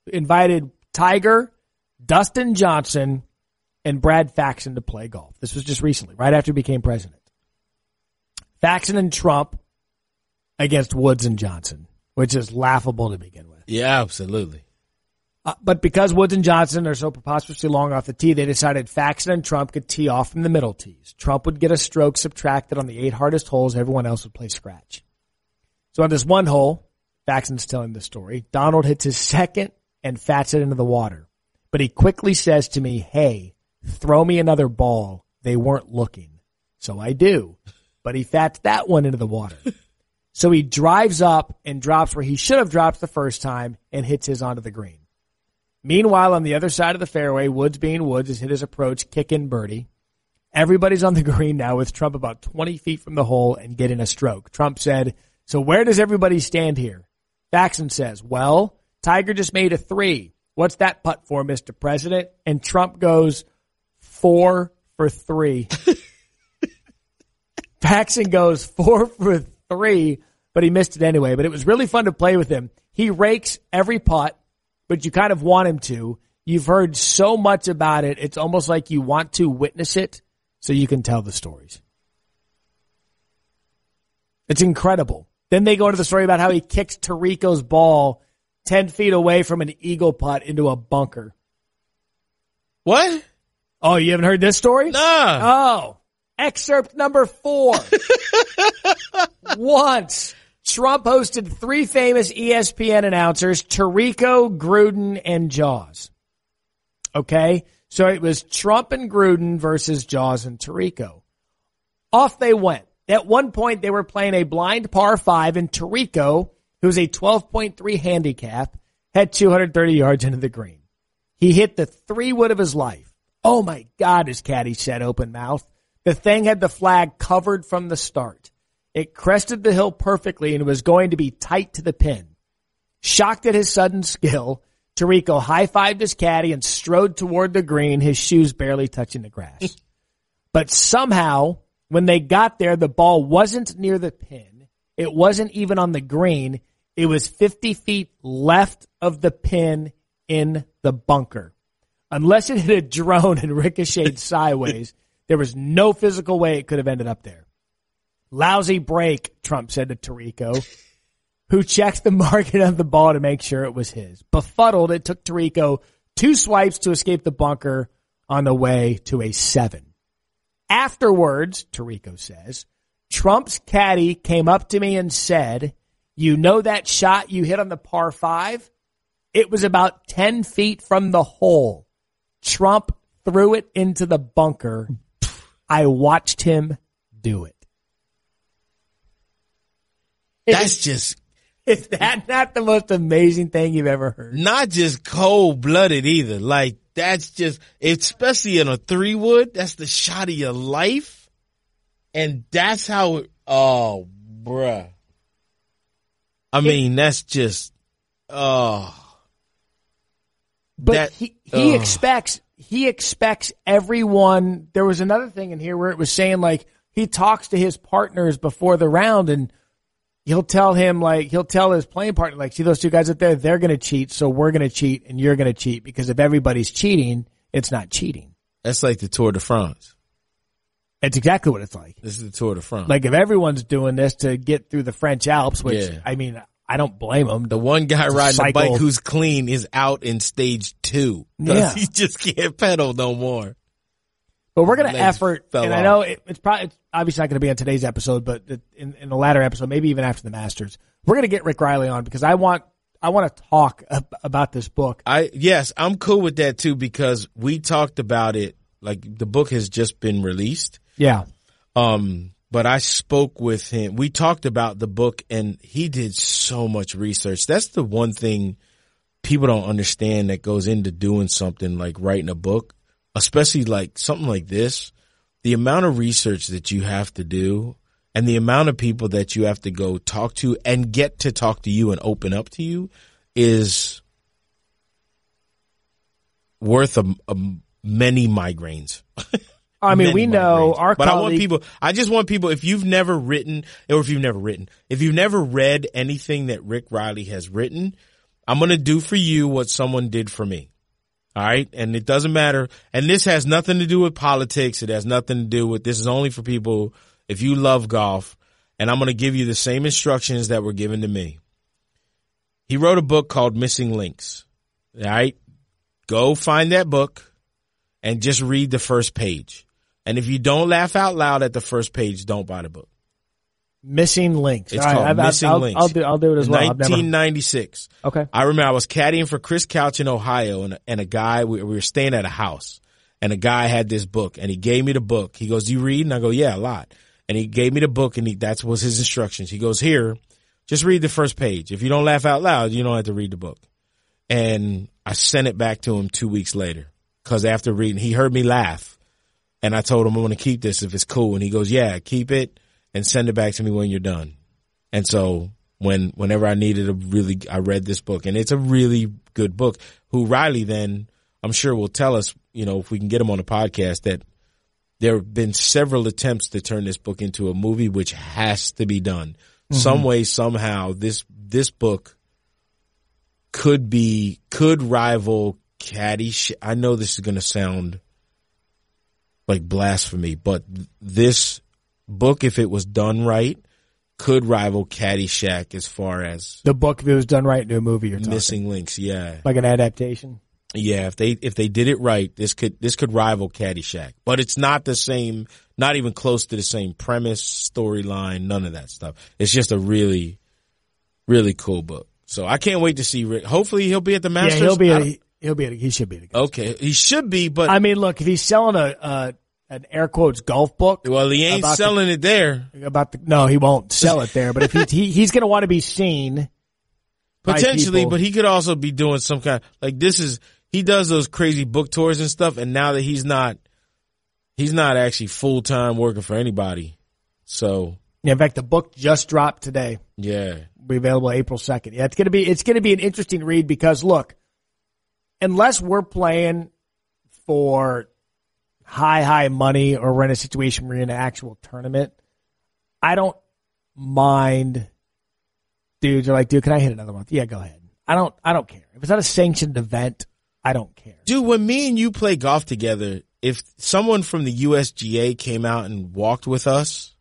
invited Tiger, Dustin Johnson, and Brad Faxon to play golf. This was just recently, right after he became president. Faxon and Trump against Woods and Johnson, which is laughable to begin with. Yeah, absolutely. Uh, but because Woods and Johnson are so preposterously long off the tee, they decided Faxon and Trump could tee off from the middle tees. Trump would get a stroke subtracted on the eight hardest holes. Everyone else would play scratch. So on this one hole, Faxon's telling the story. Donald hits his second and fats it into the water. But he quickly says to me, Hey, throw me another ball. They weren't looking. So I do. But he fats that one into the water. So he drives up and drops where he should have dropped the first time and hits his onto the green. Meanwhile, on the other side of the fairway, Woods being Woods has hit his approach, kick in birdie. Everybody's on the green now with Trump about 20 feet from the hole and getting a stroke. Trump said, so where does everybody stand here? Faxon says, well, Tiger just made a three. What's that putt for, Mr. President? And Trump goes, four for three. Faxon goes four for three, but he missed it anyway. But it was really fun to play with him. He rakes every putt but you kind of want him to. You've heard so much about it. It's almost like you want to witness it so you can tell the stories. It's incredible. Then they go into the story about how he kicks Tirico's ball 10 feet away from an eagle putt into a bunker. What? Oh, you haven't heard this story? Nah. Oh, excerpt number four. Once Trump hosted three famous ESPN announcers, Tirico, Gruden, and Jaws. Okay. So it was Trump and Gruden versus Jaws and Tirico. Off they went. At one point, they were playing a blind par five and Tirico, who's a 12.3 handicap, had 230 yards into the green. He hit the three wood of his life. Oh my God, his caddy said open mouth. The thing had the flag covered from the start. It crested the hill perfectly and was going to be tight to the pin. Shocked at his sudden skill, Tirico high-fived his caddy and strode toward the green, his shoes barely touching the grass. but somehow, when they got there, the ball wasn't near the pin. It wasn't even on the green. It was 50 feet left of the pin in the bunker. Unless it hit a drone and ricocheted sideways, there was no physical way it could have ended up there. Lousy break, Trump said to Tirico, who checked the market of the ball to make sure it was his. Befuddled, it took Tirico two swipes to escape the bunker on the way to a seven. Afterwards, Tirico says, Trump's caddy came up to me and said, you know that shot you hit on the par five? It was about 10 feet from the hole. Trump threw it into the bunker. I watched him do it. That's just Is that not the most amazing thing you've ever heard? not just cold blooded either. Like that's just, especially in a three wood, that's the shot of your life. And that's how, it, oh, bruh. I mean, that's just, oh, But That- he he ugh. expects he expects everyone. There was another thing in here where it was saying like he talks to his partners before the round and he'll tell him like he'll tell his playing partner like see those two guys up there they're going to cheat so we're going to cheat and you're going to cheat because if everybody's cheating it's not cheating. that's like the Tour de France. It's exactly what it's like. This is the Tour de France. Like if everyone's doing this to get through the French Alps, which Yeah. I mean I don't blame them. The one guy riding the bike who's clean is out in stage two. Yeah. He just can't pedal no more. But we're going to effort, and I know it, it's probably it's obviously not going to be on today's episode, but in, in the latter episode, maybe even after the Masters, we're going to get Rick Reilly on because I want I want to talk about this book. I yes, I'm cool with that too because we talked about it. Like the book has just been released. Yeah, Um, but I spoke with him. We talked about the book and he did so much research. That's the one thing people don't understand that goes into doing something like writing a book, especially like something like this. The amount of research that you have to do and the amount of people that you have to go talk to and get to talk to you and open up to you is worth a, a many migraines. I mean we know our but I want people. I just want people. If you've never written, or if you've never written, if you've never read anything that Rick Reilly has written, I'm going to do for you what someone did for me. All right, and it doesn't matter. And this has nothing to do with politics. It has nothing to do with. This is only for people if you love golf. And I'm going to give you the same instructions that were given to me. He wrote a book called Missing Links. All right, go find that book and just read the first page. And if you don't laugh out loud at the first page, don't buy the book. missing links. It's All right, called I've- Missing I'll, Links. I'll do I'll do it as well. I've never- 1996. okay, I remember I was caddying for Chris Couch in Ohio and, and a guy, we, we were staying at a house and a guy had this book and he gave me the book. He goes, do you read? And I go, yeah, a lot. And he gave me the book and he, that was his instructions. He goes, here, just read the first page. If you don't laugh out loud, you don't have to read the book. And I sent it back to him two weeks later because after reading, he heard me laugh and I told him I want to keep this if it's cool. And he goes, yeah, keep it and send it back to me when you're done. And so when, whenever I needed a really, I read this book and it's a really good book who Reilly then I'm sure will tell us, you know, if we can get him on the podcast that there have been several attempts to turn this book into a movie, which has to be done mm-hmm. some way, somehow. This, this book could be, could rival Caddyshack. I know this is going to sound like blasphemy, but this book, if it was done right, could rival Caddyshack as far as the book if it was done right into a movie. You're talking missing links. Yeah. like an adaptation. Yeah, if they if they did it right, this could this could rival Caddyshack. But it's not the same, not even close to the same premise, storyline, none of that stuff. It's just a really, really cool book. So I can't wait to see Rick. Hopefully he'll be at the Masters. Yeah, he'll be. I A, don't- he'll be. A, he should be. A, okay, he should be, but I mean, look, if he's selling a, a an air quotes golf book, well, he ain't about the- selling it there. about the no, he won't sell it there. But if he, he he's going to want to be seen, Potentially, but he could also be doing some kind like this is he does those crazy book tours and stuff, and now that he's not, he's not actually full time working for anybody. So in fact, the book just dropped today. yeah, will Be available April second. Yeah, it's going to be it's going to be an interesting read because look, unless we're playing for high high money or we're in a situation where we're in an actual tournament, I don't mind. Dudes are like, dude, can I hit another one? Yeah, go ahead. I don't. I don't care if it's not a sanctioned event. I don't care. dude. When me and you play golf together, if someone from the USGA came out and walked with us,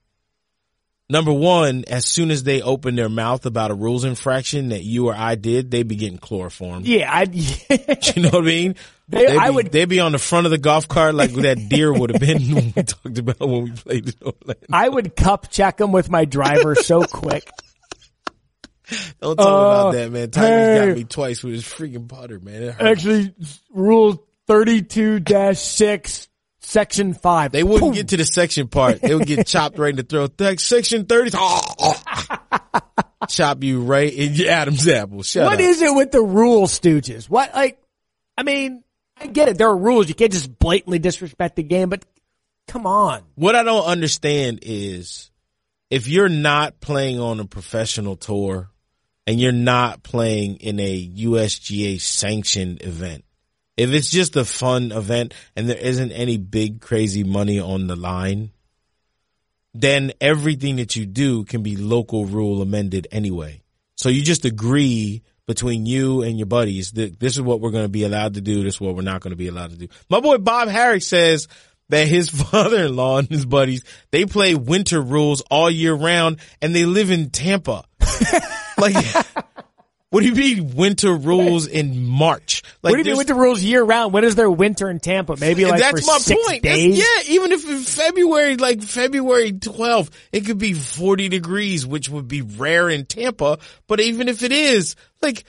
number one, as soon as they open their mouth about a rules infraction that you or I did, they'd be getting chloroformed. Yeah, I. You know what I mean? They- They'd I be, would- They'd be on the front of the golf cart like that deer would have been when we talked about when we played in Orlando. I would cup check them with my driver so quick. Don't talk Uh, about that, man. Tiger's hey. got me twice with his freaking putter, man. Actually, rule thirty-two six, section five. They wouldn't get to the section part. They would get chopped right in the throat. Like, section 30. Ah, ah, ah. Chop you right in your Adam's apple. Shut What up. is it with the rule stooges? What like? I mean, I get it. There are rules. You can't just blatantly disrespect the game, but come on. what I don't understand is if you're not playing on a professional tour and you're not playing in a USGA sanctioned event, if it's just a fun event and there isn't any big crazy money on the line, then everything that you do can be local rule amended anyway. So you just agree between you and your buddies that this is what we're going to be allowed to do. This is what we're not going to be allowed to do. My boy Bob Harris says that his father-in-law and his buddies, they play winter rules all year round and they live in Tampa. Like, what do you mean winter rules in March? Like, what do you mean winter rules year round? When is there winter in Tampa? Maybe like that's for my six point. That's- days. yeah, even if in February, like February 12th, it could be 40 degrees, which would be rare in Tampa. But even if it is, like,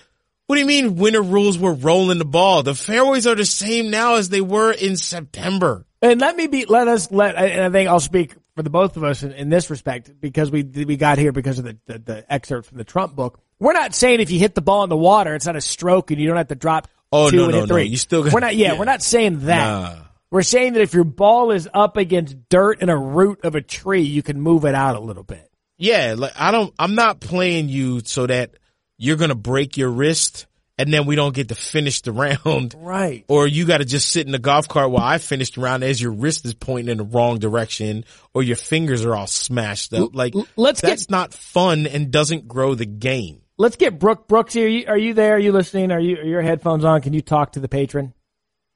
what do you mean winter rules were rolling the ball? The fairways are the same now as they were in September. And let me be, let us, let, and I think I'll speak for the both of us in, in this respect because we, we got here because of the, the, the excerpt from the Trump book. We're not saying if you hit the ball in the water, it's not a stroke and you don't have to drop Oh, two no, and no, hit no. three. You still got- we're not, yeah, yeah. we're not saying that. Nah. We're saying that if your ball is up against dirt and a root of a tree, you can move it out a little bit. Yeah, like I don't, I'm not playing you so that you're going to break your wrist and then we don't get to finish the round. Right. Or you got to just sit in the golf cart while I finish the round as your wrist is pointing in the wrong direction or your fingers are all smashed up. Like, let's get- that's not fun and doesn't grow the game. Let's get Brooke. Brooks here. Are you, are you there? Are you listening? Are you, are your headphones on? Can you talk to the patron?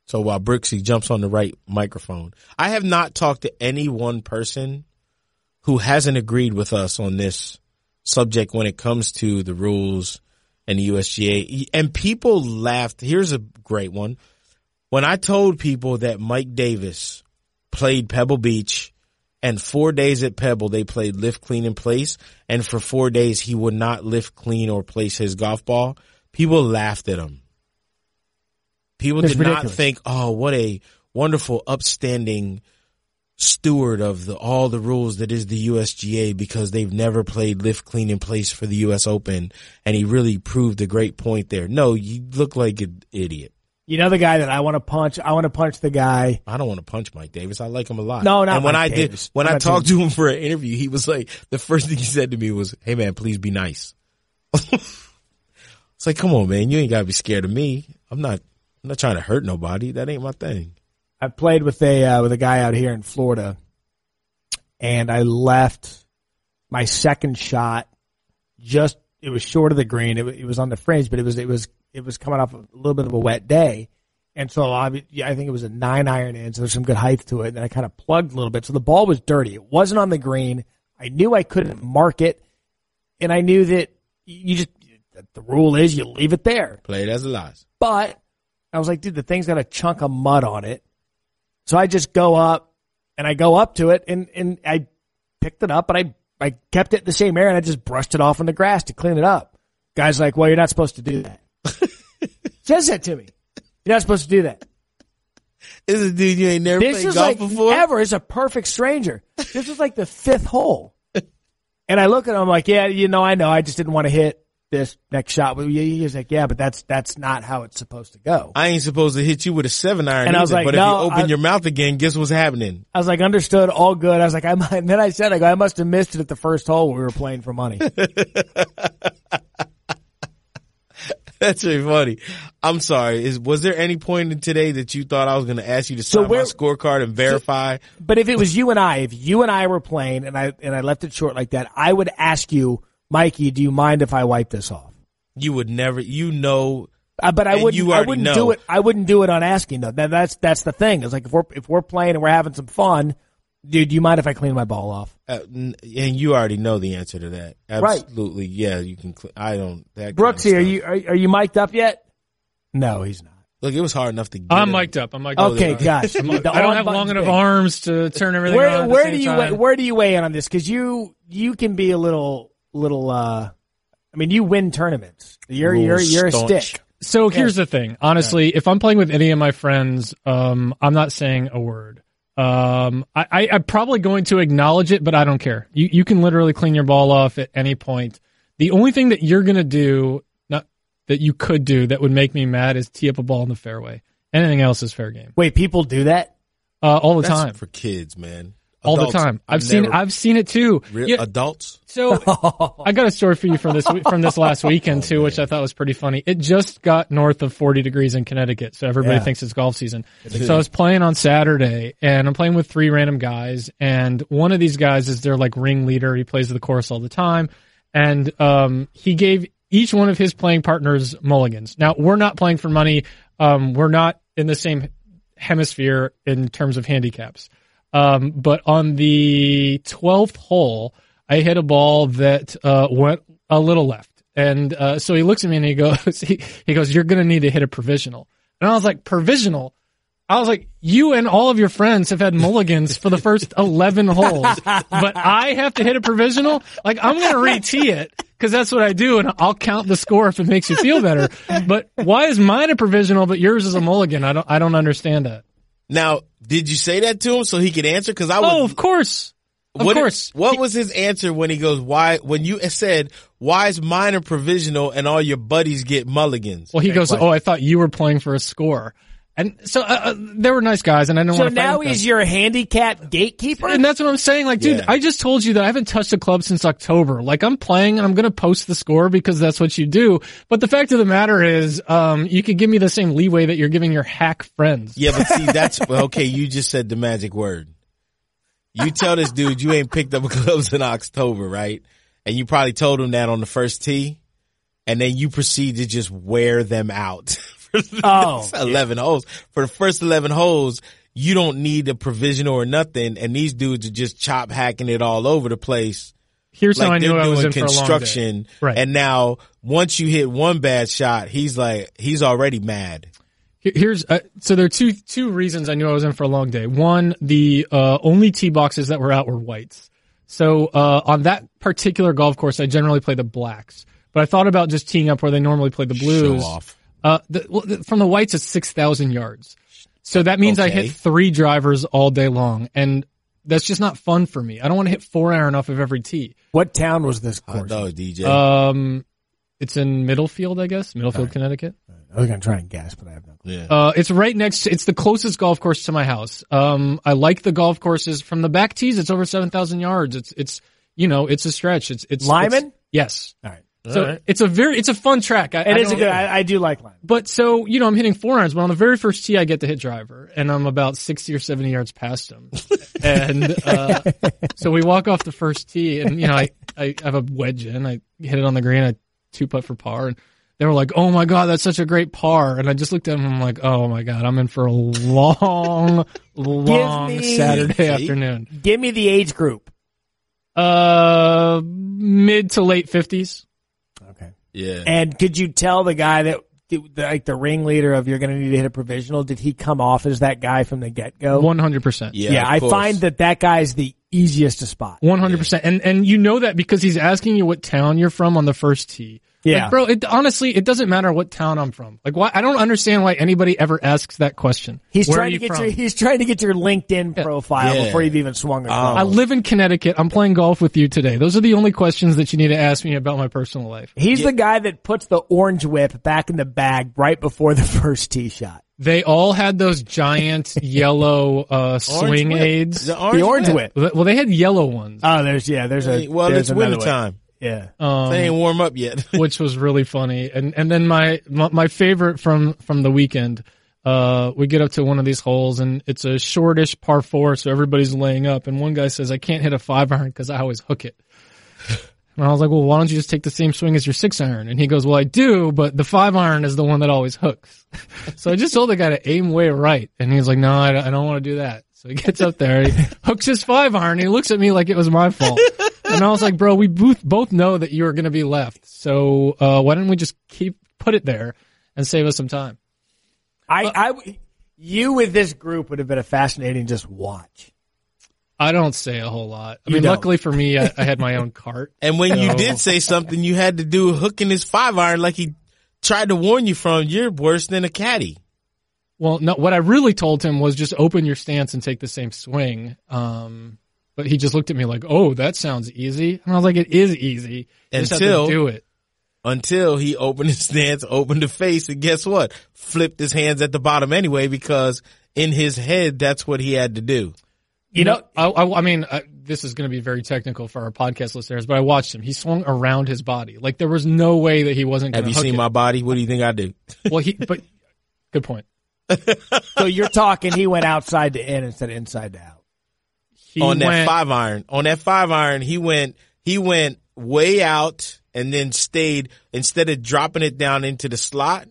So while Brooksy jumps on the right microphone, I have not talked to any one person who hasn't agreed with us on this subject when it comes to the rules and the USGA. And people laughed. Here's a great one. When I told people that Mike Davis played Pebble Beach and four days at Pebble, they played lift, clean, and place. And for four days, he would not lift, clean, or place his golf ball. People laughed at him. People It's did ridiculous. not think, oh, what a wonderful, upstanding steward of the, all the rules that is the USGA because they've never played lift, clean, and place for the US Open. And he really proved a great point there. No, you look like an idiot. You know the guy that I want to punch? I want to punch the guy. I don't want to punch Mike Davis. I like him a lot. No, not And when Mike I Davis. did, when I talked to him for an interview, he was like, the first thing he said to me was, "Hey man, please be nice." it's like, come on, man, you ain't gotta be scared of me. I'm not. I'm not trying to hurt nobody. That ain't my thing. I played with a uh, with a guy out here in Florida, and I left my second shot just it was short of the green. It, it was on the fringe, but it was it was it was coming off a little bit of a wet day, and so I, I think it was a nine iron in, so there's some good height to it. And then I kind of plugged a little bit, so the ball was dirty. It wasn't on the green. I knew I couldn't mark it, and I knew that you just the rule is you leave it there. Play it as it lies. But I was like, dude, the thing's got a chunk of mud on it. So I just go up and I go up to it and, and I picked it up and I, I kept it the same area and I just brushed it off on the grass to clean it up. Guy's like, well, you're not supposed to do that. Says that to me. You're not supposed to do that. This is a dude you ain't never This played is golf like before. ever. It's a perfect stranger. This is like the fifth hole. And I look at him I'm like, yeah, you know, I know. I just didn't want to hit this next shot. But he was like, yeah, but that's, that's not how it's supposed to go. I ain't supposed to hit you with a seven iron. And I was either, like, but no, if you open I- your mouth again, guess what's happening? I was like, understood, all good. I was like, I might, and then I said, I go, I must have missed it at the first hole when we were playing for money. That's really funny. I'm sorry. Is was there any point in today that you thought I was going to ask you to So sign where- my scorecard and verify? but if it was you and I, if you and I were playing and I, and I left it short like that, I would ask you, Mikey, do you mind if I wipe this off? you would never. You know. Uh, but I wouldn't, I wouldn't know. do it. I wouldn't do it on asking though. That, that's, that's the thing. It's like if we're, if we're playing and we're having some fun, dude, do you mind if I clean my ball off? Uh, and you already know the answer to that. Right. Absolutely. Yeah. You can. Cl- I don't. That kind Brooksy, are you, are, are you mic'd up yet? No, he's not. Look, it was hard enough to. Get I'm him. mic'd up. I'm mic'd up. Okay, gosh. I'm- The I don't have long enough big. arms to turn everything on. where at the where same do you time. weigh, where do you weigh in on this? Because you you can be a little little. uh I mean, you win tournaments. You're Rule you're you're a stick. So here's the thing. Honestly, if I'm playing with any of my friends, um, I'm not saying a word. Um, I, I, I'm probably going to acknowledge it, but I don't care. You, you can literally clean your ball off at any point. The only thing that you're going to do, not that you could do that would make me mad is tee up a ball in the fairway. Anything else is fair game. Wait, people do that? Uh, all the That's time. for kids, man. All the time. I've seen, never- I've seen it too. Re- Yeah, adults. So I got a story for you from this from this last weekend too, which I thought was pretty funny. It just got north of 40 degrees in Connecticut, so everybody Yeah. thinks it's golf season. So I was playing on Saturday, and I'm playing with three random guys, and one of these guys is their like ringleader. He plays the course all the time, and um, he gave each one of his playing partners mulligans. Now we're not playing for money. Um, we're not in the same hemisphere in terms of handicaps. Um, but on the 12th hole, I hit a ball that uh, went a little left. And uh, so he looks at me and he goes, he, he goes, "You're gonna need to hit a provisional." And I was like, "Provisional." I was like, you and all of your friends have had mulligans for the first 11 holes, but I have to hit a provisional? Like, I'm going to re-tee it because that's what I do and I'll count the score if it makes you feel better. But why is mine a provisional, but yours is a mulligan? I don't, I don't understand that. Now, did you say that to him so he could answer? Cause I was, Oh, of course. Of what, course. What was his answer when he goes, why, when you said, why is mine a provisional and all your buddies get mulligans? Well, he goes, "Oh, I thought you were playing for a score," and so uh, uh, they were nice guys, and I didn't So want to. now he's your handicap gatekeeper? and that's what I'm saying. Like, dude, Yeah. I just told you that I haven't touched a club since October. Like, I'm playing and I'm going to post the score because that's what you do. But the fact of the matter is, um, you could give me the same leeway that you're giving your hack friends. Yeah, but see, that's, okay, you just said the magic word. You tell this dude you ain't picked up clubs in October, right? And you probably told him that on the first tee. And then you proceed to just wear them out. Oh, next 11 holes. For the first 11 holes, you don't need a provisional or nothing. And these dudes are just chop hacking it all over the place. Here's how I knew I was in for a long day. construction. Right. And now once you hit one bad shot, he's like, he's already mad. Here's uh, so there are two two reasons I knew I was in for a long day. One, the uh, only tee boxes that were out were whites. So uh, on that particular golf course, I generally play the blacks. But I thought about just teeing up where they normally play the blues. Show off. Uh, the, well, the, from the whites, it's six thousand yards. So that means I hit three drivers all day long, and that's just not fun for me. I don't want to hit four iron off of every tee. what town was this I course? know, DJ. Um, it's in Middlefield, I guess, Middlefield, Connecticut. I was going to try and guess, but I have no clue. yeah. Uh, it's right next. To, it's the closest golf course to my house. Um, I like the golf courses from the back tees. It's over seven thousand yards. It's it's you know it's a stretch. It's it's Lyman? it's- yes. All right. So right. it's a very it's a fun track. I, It I is a good, I, I do like Lyman. But so you know I'm hitting four irons, but on the very first tee I get to hit driver, and I'm about sixty or seventy yards past him, and uh, so we walk off the first tee, and you know I I have a wedge in, I hit it on the green, I two putt for par, and they were like, "Oh my god, that's such a great par," and I just looked at them, I'm like, "Oh my god, I'm in for a long, long me- Saturday afternoon." Give me the age group. Uh, mid to late fifties. Okay. yeah. And could you tell the guy that, like the ringleader of you're going to need to hit a provisional, did he come off as that guy from the get go? One hundred percent. yeah. Yeah, I course. find that that guy's the easiest to spot. One hundred percent, and and you know that because he's asking you what town you're from on the first tee. Yeah. like, bro. It honestly, it doesn't matter what town I'm from. Like, why? I don't understand why anybody ever asks that question. He's Where are trying to you get from? your he's trying to get your LinkedIn profile Yeah. before you've even swung across. I live in Connecticut. I'm playing golf with you today. Those are the only questions that you need to ask me about my personal life. He's the guy that puts the orange whip back in the bag right before the first tee shot. They all had those giant yellow uh, swing whip. aids. The The orange whip. Well, they had yellow ones, Oh, there's yeah, there's a Well, there's it's another winter time. Yeah. um, They ain't warm up yet. which was really funny. And and then my my, favorite from from the weekend. Uh, we get up to one of these holes and it's a shortish par four, so everybody's laying up. And one guy says, "I can't hit a five iron because I always hook it." And I was like, "Well, why don't you just take the same swing as your six iron?" And he goes, "Well, I do, but the five iron is the one that always hooks." so I just told the guy to aim way right, and he's like, "No, I, don't- I don't want to do that." So he gets up there, he hooks his five iron, and he looks at me like it was my fault. And I was like, "Bro, we both both know that you are going to be left, so uh, why don't we just keep put it there and save us some time?" I I you with this group would have been a fascinating just watch. I don't say a whole lot. I You mean, don't. luckily for me, I, I had my own cart. And when you did say something, you had to do hooking his five iron like he tried to warn you from. You're worse than a caddy. Well, no, what I really told him was just open your stance and take the same swing. Um, but he just looked at me like, "Oh, that sounds easy," and I was like, "It is easy. You just have to Until- do it." Until he opened his stance, opened the face, and guess what? Flipped his hands at the bottom anyway because in his head, that's what he had to do. You know, I, I, I mean, I, this is going to be very technical for our podcast listeners, but I watched him. He swung around his body. Like there was no way that he wasn't going to Have to you seen my body? What do you think I do? Well, he, but good point. so you're talking he went outside to in instead of inside to out. He on that went, five iron. On that five iron, he went he went way out and then stayed instead of dropping it down into the slot.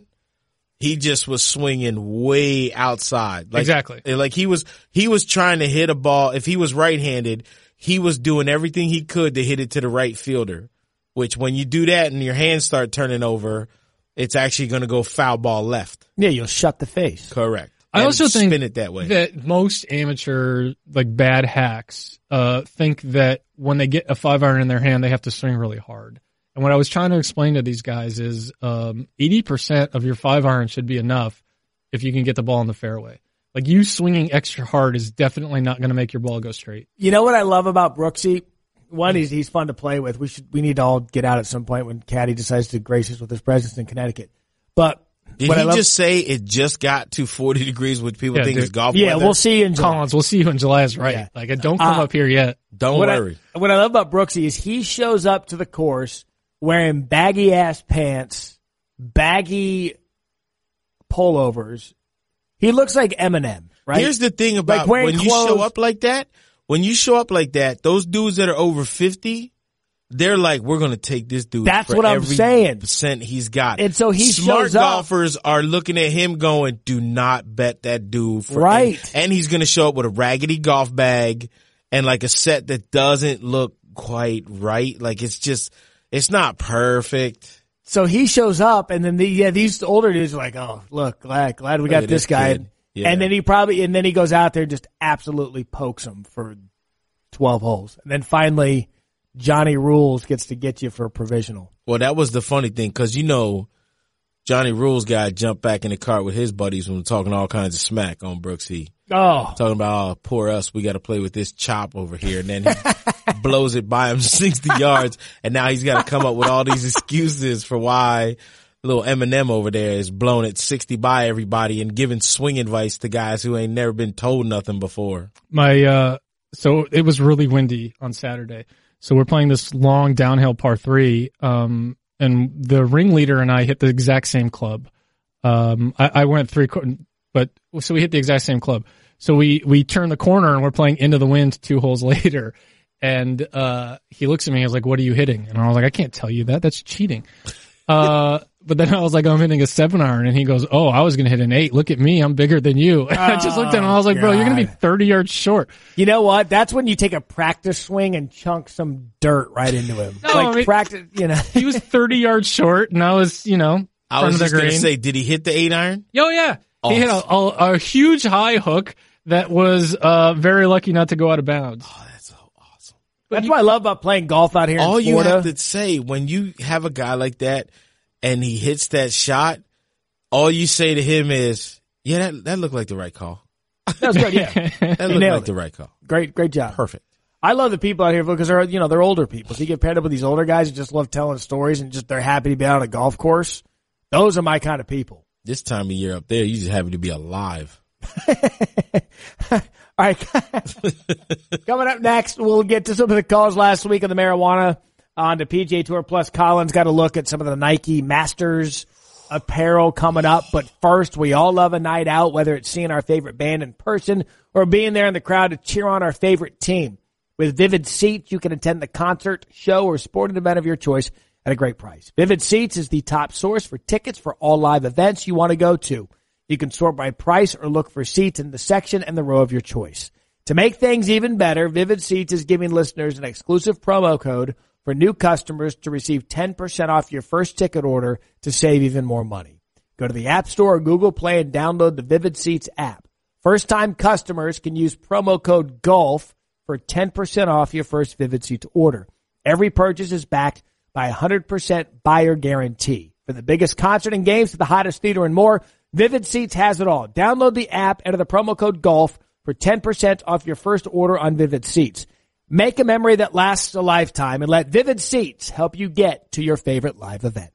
He just was swinging way outside. Like, Exactly. Like he was he was trying to hit a ball. If he was right handed, he was doing everything he could to hit it to the right fielder. which when you do that and your hands start turning over, it's actually going to go foul ball left. Yeah, you'll shut the face. Correct. I And also think spin it that way. that most amateur like bad hacks uh, think that when they get a five iron in their hand, they have to swing really hard. And what I was trying to explain to these guys is um, eighty percent of your five iron should be enough if you can get the ball in the fairway. Like you swinging extra hard is definitely not going to make your ball go straight. You know what I love about Brooksy? One, he's he's fun to play with. We should we need to all get out at some point when Caddy decides to grace us with his presence in Connecticut. But Did what he I love, just say it just got to 40 degrees, which people Yeah, think dude. is golf yeah, weather? we'll see you in July. Collins, we'll see you in July is right. Yeah. Like don't come Uh, up here yet. Don't what worry. I, what I love about Brooksy is he shows up to the course wearing baggy ass pants, baggy pullovers. He looks like Eminem, right? Here's the thing about Like wearing when you show up like that, when you show up like that, those dudes that are over 50, they're like, we're going to take this dude. That's for what I'm every saying. Percent he's got. And so he Smart shows up- golfers are looking at him going, do not bet that dude. For, Right. And, and he's going to show up with a raggedy golf bag and like a set that doesn't look quite right. Like it's just, it's not perfect. So he shows up, and then the, yeah, these older dudes are like, "Oh, look, glad glad we oh, got this this guy." Yeah. And then he probably, and then he goes out there and just absolutely pokes him for twelve holes, and then finally Johnny Rules gets to get you for a provisional. Well, that was the funny thing because you know Johnny Rules guy jumped back in the cart with his buddies when talking all kinds of smack on Brooksy, Oh, talking about oh, poor us, we got to play with this chop over here, and then he blows it by him sixty yards, and now he's got to come up with all these excuses for why little Eminem over there is blowing it sixty by everybody and giving swing advice to guys who ain't never been told nothing before. My uh so it was really windy on Saturday. So we're playing this long downhill par three. Um and the ringleader and I hit the exact same club. Um I, I went three but so we hit the exact same club. So we we turn the corner and we're playing into the wind two holes later. And uh he looks at me, and he's like, What are you hitting? And I was like, I can't tell you that, that's cheating. Uh but then I was like, I'm hitting a seven iron, and he goes, "Oh, I was gonna hit an eight. Look at me, I'm bigger than you." And I just looked at him, I was like, "Bro, you're gonna be 30 yards short." you know what? That's when you take a practice swing and chunk some dirt right into him. No, like I mean- practice, you know. He was 30 yards short, and I was, you know, I was just gonna say, did he hit the eight iron? oh yeah, he hit a, a, a huge high hook that was uh, very lucky not to go out of bounds. Oh, that's awesome. What I love about playing golf out here all you have to say when you have a guy like that and he hits that shot, all you say to him is, "Yeah, that that looked like the right call. that was good. Yeah, That looked like it. the right call. great, great job. Perfect." I love the people out here because they're you know they're older people. So you get paired up with these older guys who just love telling stories and just they're happy to be out on a golf course. Those are my kind of people. This time of year up there, you just happy to be alive. All right, coming up next, we'll get to some of the calls last week on the marijuana on the PGA Tour. Plus, Colin's got a look at some of the Nike Masters apparel coming up. But first, we all love a night out, whether it's seeing our favorite band in person or being there in the crowd to cheer on our favorite team. With Vivid Seats, you can attend the concert, show, or sporting event of your choice at a great price. Vivid Seats is the top source for tickets for all live events you want to go to. You can sort by price or look for seats in the section and the row of your choice. To make things even better, Vivid Seats is giving listeners an exclusive promo code for new customers to receive 10% off your first ticket order to save even more money. Go to the App Store or Google Play and download the Vivid Seats app. First time customers can use promo code GOLF for 10% off your first Vivid Seats order. Every purchase is backed by a 100% buyer guarantee. For the biggest concert and games to the hottest theater and more, Vivid Seats has it all. Download the app, and enter the promo code GOLF for 10% off your first order on Vivid Seats. Make a memory that lasts a lifetime and let Vivid Seats help you get to your favorite live event.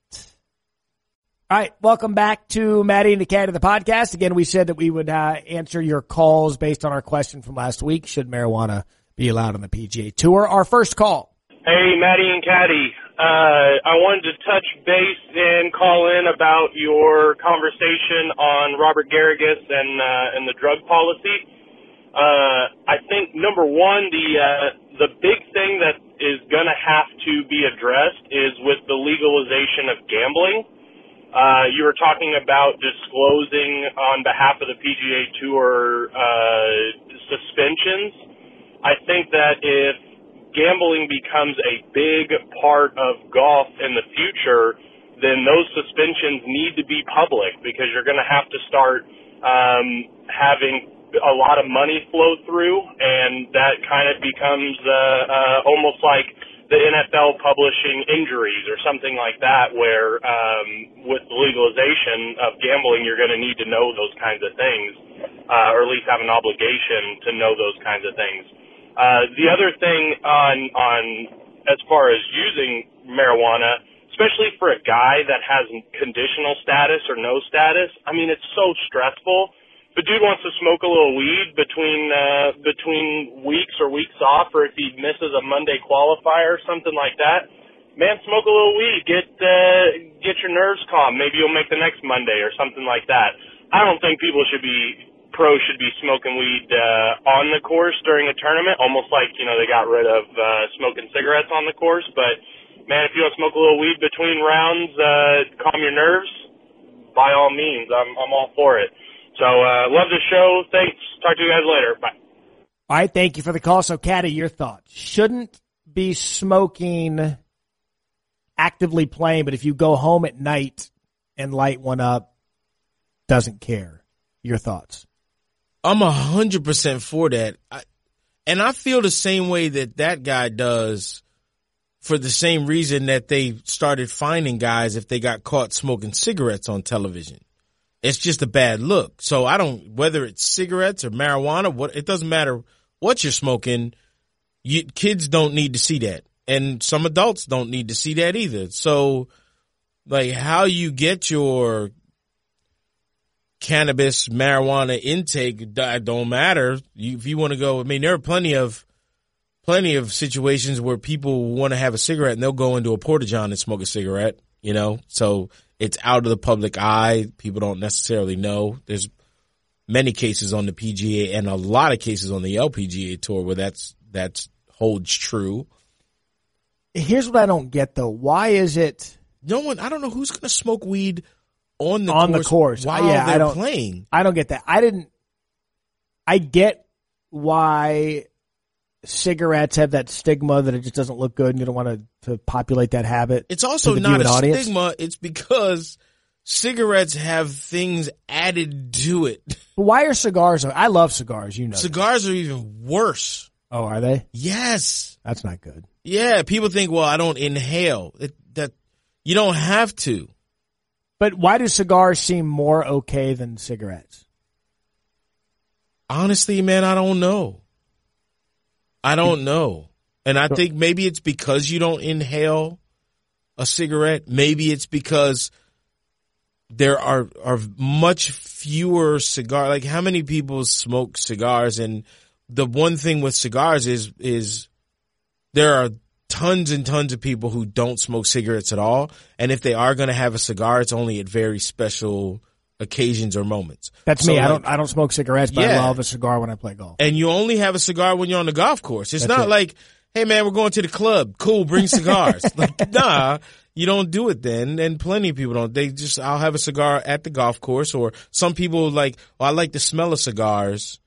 All right, welcome back to Maddie and the Caddy the podcast. Again, we said that we would uh, answer your calls based on our question from last week. Should marijuana be allowed on the PGA Tour? Our first call. Hey, Maddie and Caddy. Uh, I wanted to touch base and call in about your conversation on Robert Garrigus and uh, and the drug policy. Uh, I think number one, the uh, the big thing that is going to have to be addressed is with the legalization of gambling. Uh, you were talking about disclosing on behalf of the PGA Tour uh, suspensions. I think that if gambling becomes a big part of golf in the future, then those suspensions need to be public because you're going to have to start um, having a lot of money flow through, and that kind of becomes uh, uh, almost like the NFL publishing injuries or something like that, where um, with the legalization of gambling, you're going to need to know those kinds of things, uh, or at least have an obligation to know those kinds of things. Uh, the other thing on on as far as using marijuana, especially for a guy that has conditional status or no status, I mean, it's so stressful the dude wants to smoke a little weed between uh, between weeks or weeks off, or if he misses a Monday qualifier or something like that, man, smoke a little weed. Get uh, get your nerves calm. Maybe you'll make the next Monday or something like that. I don't think people should be pros should be smoking weed uh, on the course during a tournament, almost like you know they got rid of uh, smoking cigarettes on the course. But man, if you want to smoke a little weed between rounds, uh, calm your nerves. By all means, I'm I'm all for it. So uh, love the show. Thanks. Talk to you guys later. Bye. All right, thank you for the call. So, Caddy, your thoughts? Shouldn't be smoking actively playing, but if you go home at night and light one up, doesn't care. Your thoughts? I'm a hundred percent for that, I, and I feel the same way that that guy does. For the same reason that they started finding guys if they got caught smoking cigarettes on television it's just a bad look. So I don't whether it's cigarettes or marijuana, what it doesn't matter what you're smoking. You, kids don't need to see that, and some adults don't need to see that either. So, like how you get your cannabis marijuana intake don't matter. You, if you want to go, I mean, there are plenty of plenty of situations where people want to have a cigarette and they'll go into a porta john and smoke a cigarette. You know, so it's out of the public eye. People don't necessarily know. There's many cases on the PGA and a lot of cases on the LPGA tour where that's that's holds true. Here's what I don't get though. Why is it no one I don't know who's gonna smoke weed on the on course the course while yeah, they're I don't, playing. I don't get that. I didn't I get why cigarettes have that stigma that it just doesn't look good and you don't want to, to populate that habit. It's also not a audience. stigma. It's because cigarettes have things added to it. But why are cigars? I love cigars, you know. Cigars that. are even worse. Oh, are they? Yes. That's not good. Yeah, people think, well, I don't inhale. It, that you don't have to. But why do cigars seem more okay than cigarettes? Honestly, man, I don't know. I don't know. And I think maybe it's because you don't inhale a cigarette. Maybe it's because there are are much fewer cigar. Like how many people smoke cigars? And the one thing with cigars is is there are tons and tons of people who don't smoke cigarettes at all. And if they are going to have a cigar, it's only at very special occasions or moments. That's so me. Like, I don't I don't smoke cigarettes, but yeah. I love a cigar when I play golf. And you only have a cigar when you're on the golf course. It's That's not it. like, hey man, we're going to the club. Cool, bring cigars. like, nah, you don't do it then. And plenty of people don't. They just I'll have a cigar at the golf course or some people like, oh, I like the smell of cigars.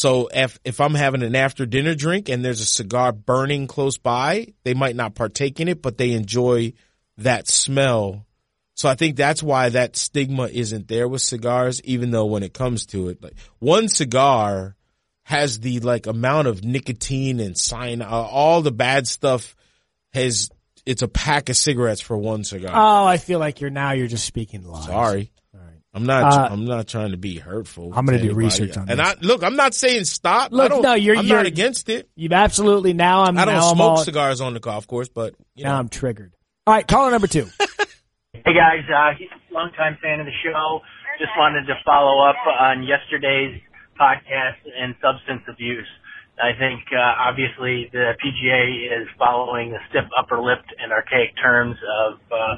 So if if I'm having an after dinner drink and there's a cigar burning close by, they might not partake in it, but they enjoy that smell so I think that's why that stigma isn't there with cigars, even though when it comes to it, like one cigar has the like amount of nicotine and sign, uh, all the bad stuff has, it's a pack of cigarettes for one cigar. Oh, I feel like you're now you're just speaking lies. Sorry. All right. I'm not. Uh, I'm not trying to be hurtful. I'm going to do research on and this. And I look. I'm not saying stop. Look, no, you're. I'm you're, not against it. You've absolutely now. I'm. I don't now smoke all, cigars on the golf course, but now know. I'm triggered. All right, caller number two. Hey guys, uh, he's a longtime fan of the show. Just wanted to follow up on yesterday's podcast and substance abuse. I think uh, obviously the PGA is following the stiff upper lip and archaic terms of uh,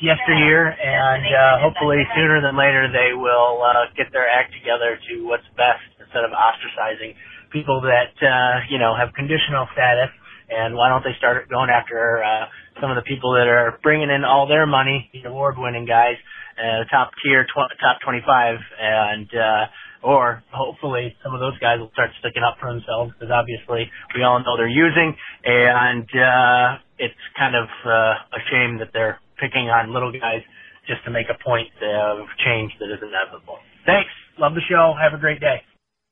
yesteryear, and uh, hopefully sooner than later they will uh, get their act together to what's best instead of ostracizing people that uh, you know have conditional status. And why don't they start going after uh, some of the people that are bringing in all their money, the award-winning guys, uh, top tier, tw- top 25, and uh, or hopefully some of those guys will start sticking up for themselves because obviously we all know they're using, and uh, it's kind of uh, a shame that they're picking on little guys just to make a point of change that is inevitable. Thanks. Love the show. Have a great day.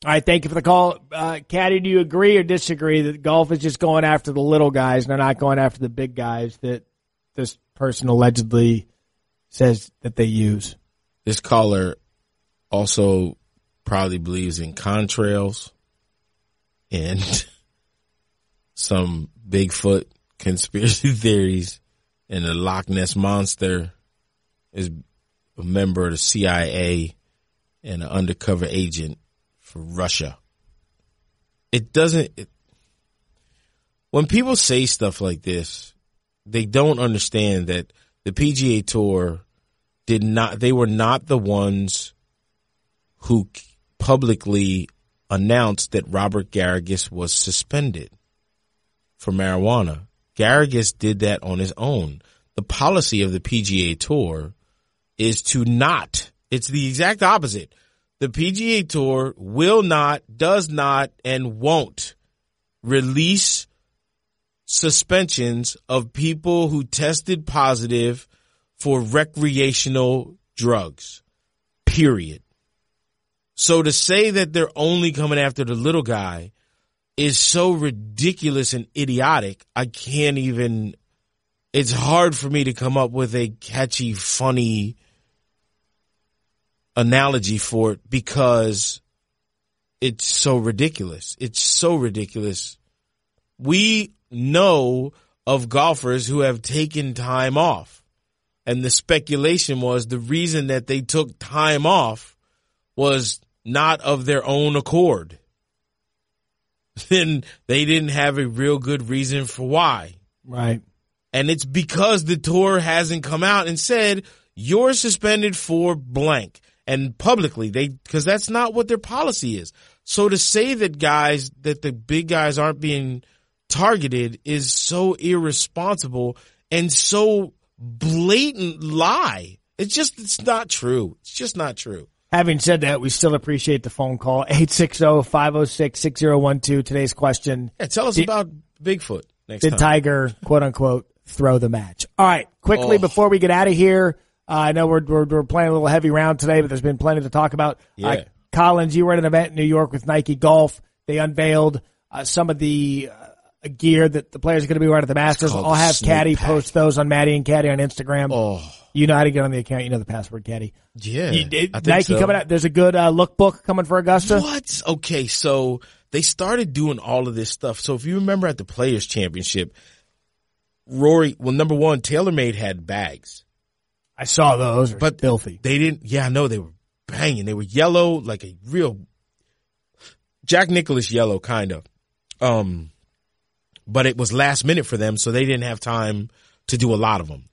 All right, thank you for the call. Uh, Caddy, do you agree or disagree that golf is just going after the little guys and they're not going after the big guys that this person allegedly says that they use? This caller also probably believes in contrails and some Bigfoot conspiracy theories and the Loch Ness monster is a member of the CIA and an undercover agent for Russia. It doesn't, it, when people say stuff like this, they don't understand that the PGA Tour did not, they were not the ones who publicly announced that Robert Garrigus was suspended for marijuana. Garrigus did that on his own. The policy of the PGA Tour is to not, it's the exact opposite. The PGA Tour will not, does not, and won't release suspensions of people who tested positive for recreational drugs. Period. So to say that they're only coming after the little guy is so ridiculous and idiotic. I can't even, it's hard for me to come up with a catchy, funny analogy for it because it's so ridiculous. It's so ridiculous. We know of golfers who have taken time off. And the speculation was the reason that they took time off was not of their own accord. Then they didn't have a real good reason for why. Right. And it's because the tour hasn't come out and said, you're suspended for blank and publicly they, cause that's not what their policy is. So to say that guys, that the big guys aren't being targeted is so irresponsible and so blatant lie. It's just, it's not true. It's just not true. Having said that, we still appreciate the phone call. 860-506-6012. Today's question. Yeah, tell us Did- about Bigfoot next Did time. Tiger, quote unquote, throw the match? All right. Quickly Oh. before we get out of here, uh, I know we're, we're, we're playing a little heavy round today, but there's been plenty to talk about. Uh, Yeah. Collins, you were at an event in New York with Nike Golf. They unveiled uh, some of the uh, gear that the players are going to be wearing at the Masters. I'll have Caddy Pack. post those on Maddie and Caddy on Instagram. Oh, You know how to get on the account. You know the password, Caddy. yeah. You- it- Nike so. coming out. There's a good uh, lookbook coming for Augusta. What? Okay, so they started doing all of this stuff. So if you remember at the Players Championship, Rory, well, number one, TaylorMade had bags. I saw those. But But- filthy. They didn't, yeah, I know they were banging. They were yellow, like a real Jack Nicklaus yellow, kind of. Um, but it was last minute for them, so they didn't have time to do a lot of them.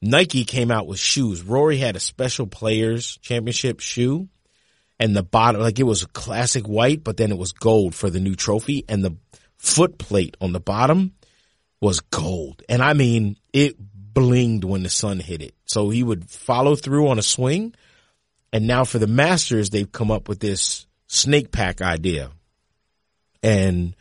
Nike came out with shoes. Rory had a special players championship shoe and the bottom, like it was a classic white, but then it was gold for the new trophy and the foot plate on the bottom was gold. And I mean, it blinged when the sun hit it. So he would follow through on a swing. And now for the masters, they've come up with this snake pack idea. And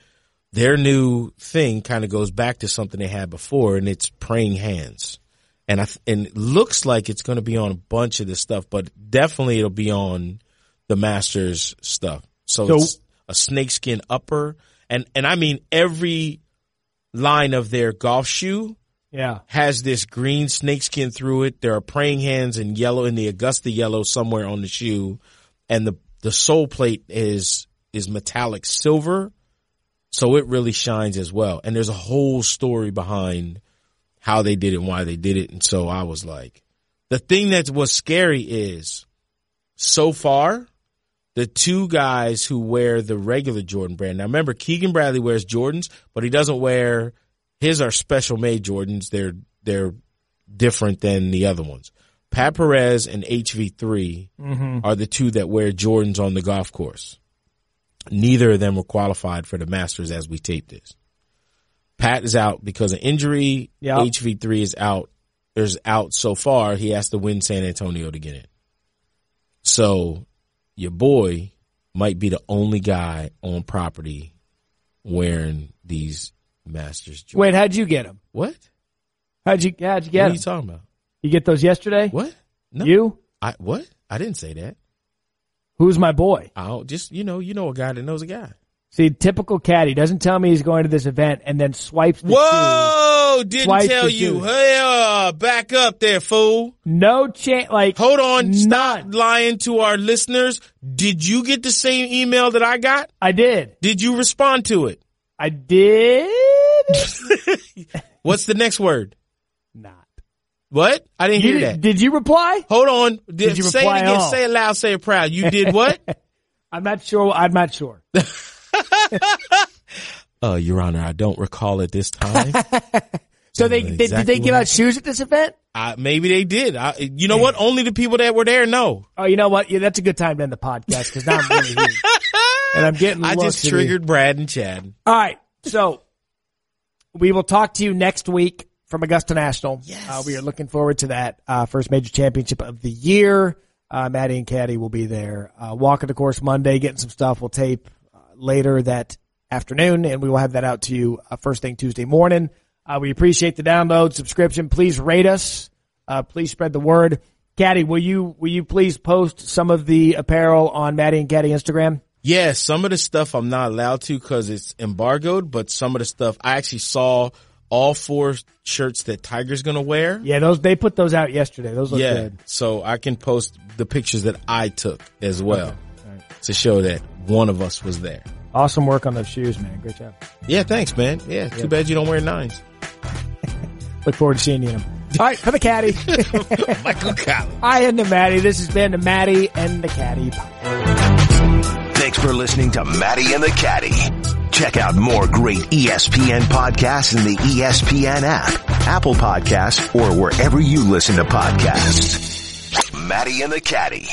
their new thing kind of goes back to something they had before and it's praying hands. And I, th- and it looks like it's going to be on a bunch of this stuff, but definitely it'll be on the masters stuff. So, So- it's a snakeskin upper and, and I mean every line of their golf shoe Yeah. has this green snakeskin through it. There are praying hands in yellow in the Augusta yellow somewhere on the shoe. And the, the sole plate is, is metallic silver. So it really shines as well. And there's a whole story behind how they did it and why they did it. And so I was like, the thing that was scary is so far, the two guys who wear the regular Jordan brand. Now remember, Keegan Bradley wears Jordans, but he doesn't wear his are special made Jordans. They're they're different than the other ones. Pat Perez and HV3 mm-hmm. are the two that wear Jordans on the golf course. Neither of them were qualified for the Masters as we tape this. Pat is out because of injury. Yep. HV3 is out. There's out so far. He has to win San Antonio to get in. So your boy might be the only guy on property wearing these Masters. Wait, how'd you get them? what? How'd you how'd you get What get are you talking about? You get those yesterday? What? No. You? I what? I didn't say that. Who's my boy? Don't just you know you know a guy that knows a guy. See, typical caddy doesn't tell me he's going to this event and then swipes the. Whoa! Didn't Twice tell you. Hey, uh, back up there, fool. No chance. Like, Hold on. Stop lying to our listeners. Did you get the same email that I got? I did. Did you respond to it? I did. What's the next word? Not. What? I didn't You hear did, that. did you reply? Hold on. Did you say it reply again. all? Say it loud. Say it proud. You did what? I'm not sure. I'm not sure. uh, Your Honor, I don't recall at this time. So they know did, did they give out shoes at this event? I, maybe they did. I, you know what? Only the people that were there know. Oh, you know what? Yeah, that's a good time to end the podcast because now I'm really here. and I'm getting. I just triggered Brad and Chad. All right, so we will talk to you next week from Augusta National. Yes. Uh, we are looking forward to that uh, first major championship of the year. Uh, Maddie and Caddy will be there. Uh, walking the course Monday, getting some stuff. We'll tape uh, later that afternoon, and we will have that out to you uh, first thing Tuesday morning. Uh, we appreciate the download, subscription. Please rate us. Uh, please spread the word. Caddy, will you will you please post some of the apparel on Maddie and Caddy Instagram? Yeah, some of the stuff I'm not allowed to because it's embargoed, but some of the stuff I actually saw all four shirts that Tiger's gonna wear. Yeah, those they put those out yesterday. Those look Yeah, good. so I can post the pictures that I took as well to show that one of us was there. Awesome work on those shoes, man. Great job. Yeah, thanks, man. Yeah, too bad you don't wear nines. Look forward to seeing you in them. All right, for the caddy. Michael Collins. I am the Maddie. This has been the Maddie and the Caddy. Thanks for listening to Maddie and the Caddy. Check out more great ESPN podcasts in the ESPN app, Apple Podcasts, or wherever you listen to podcasts. Maddie and the Caddy.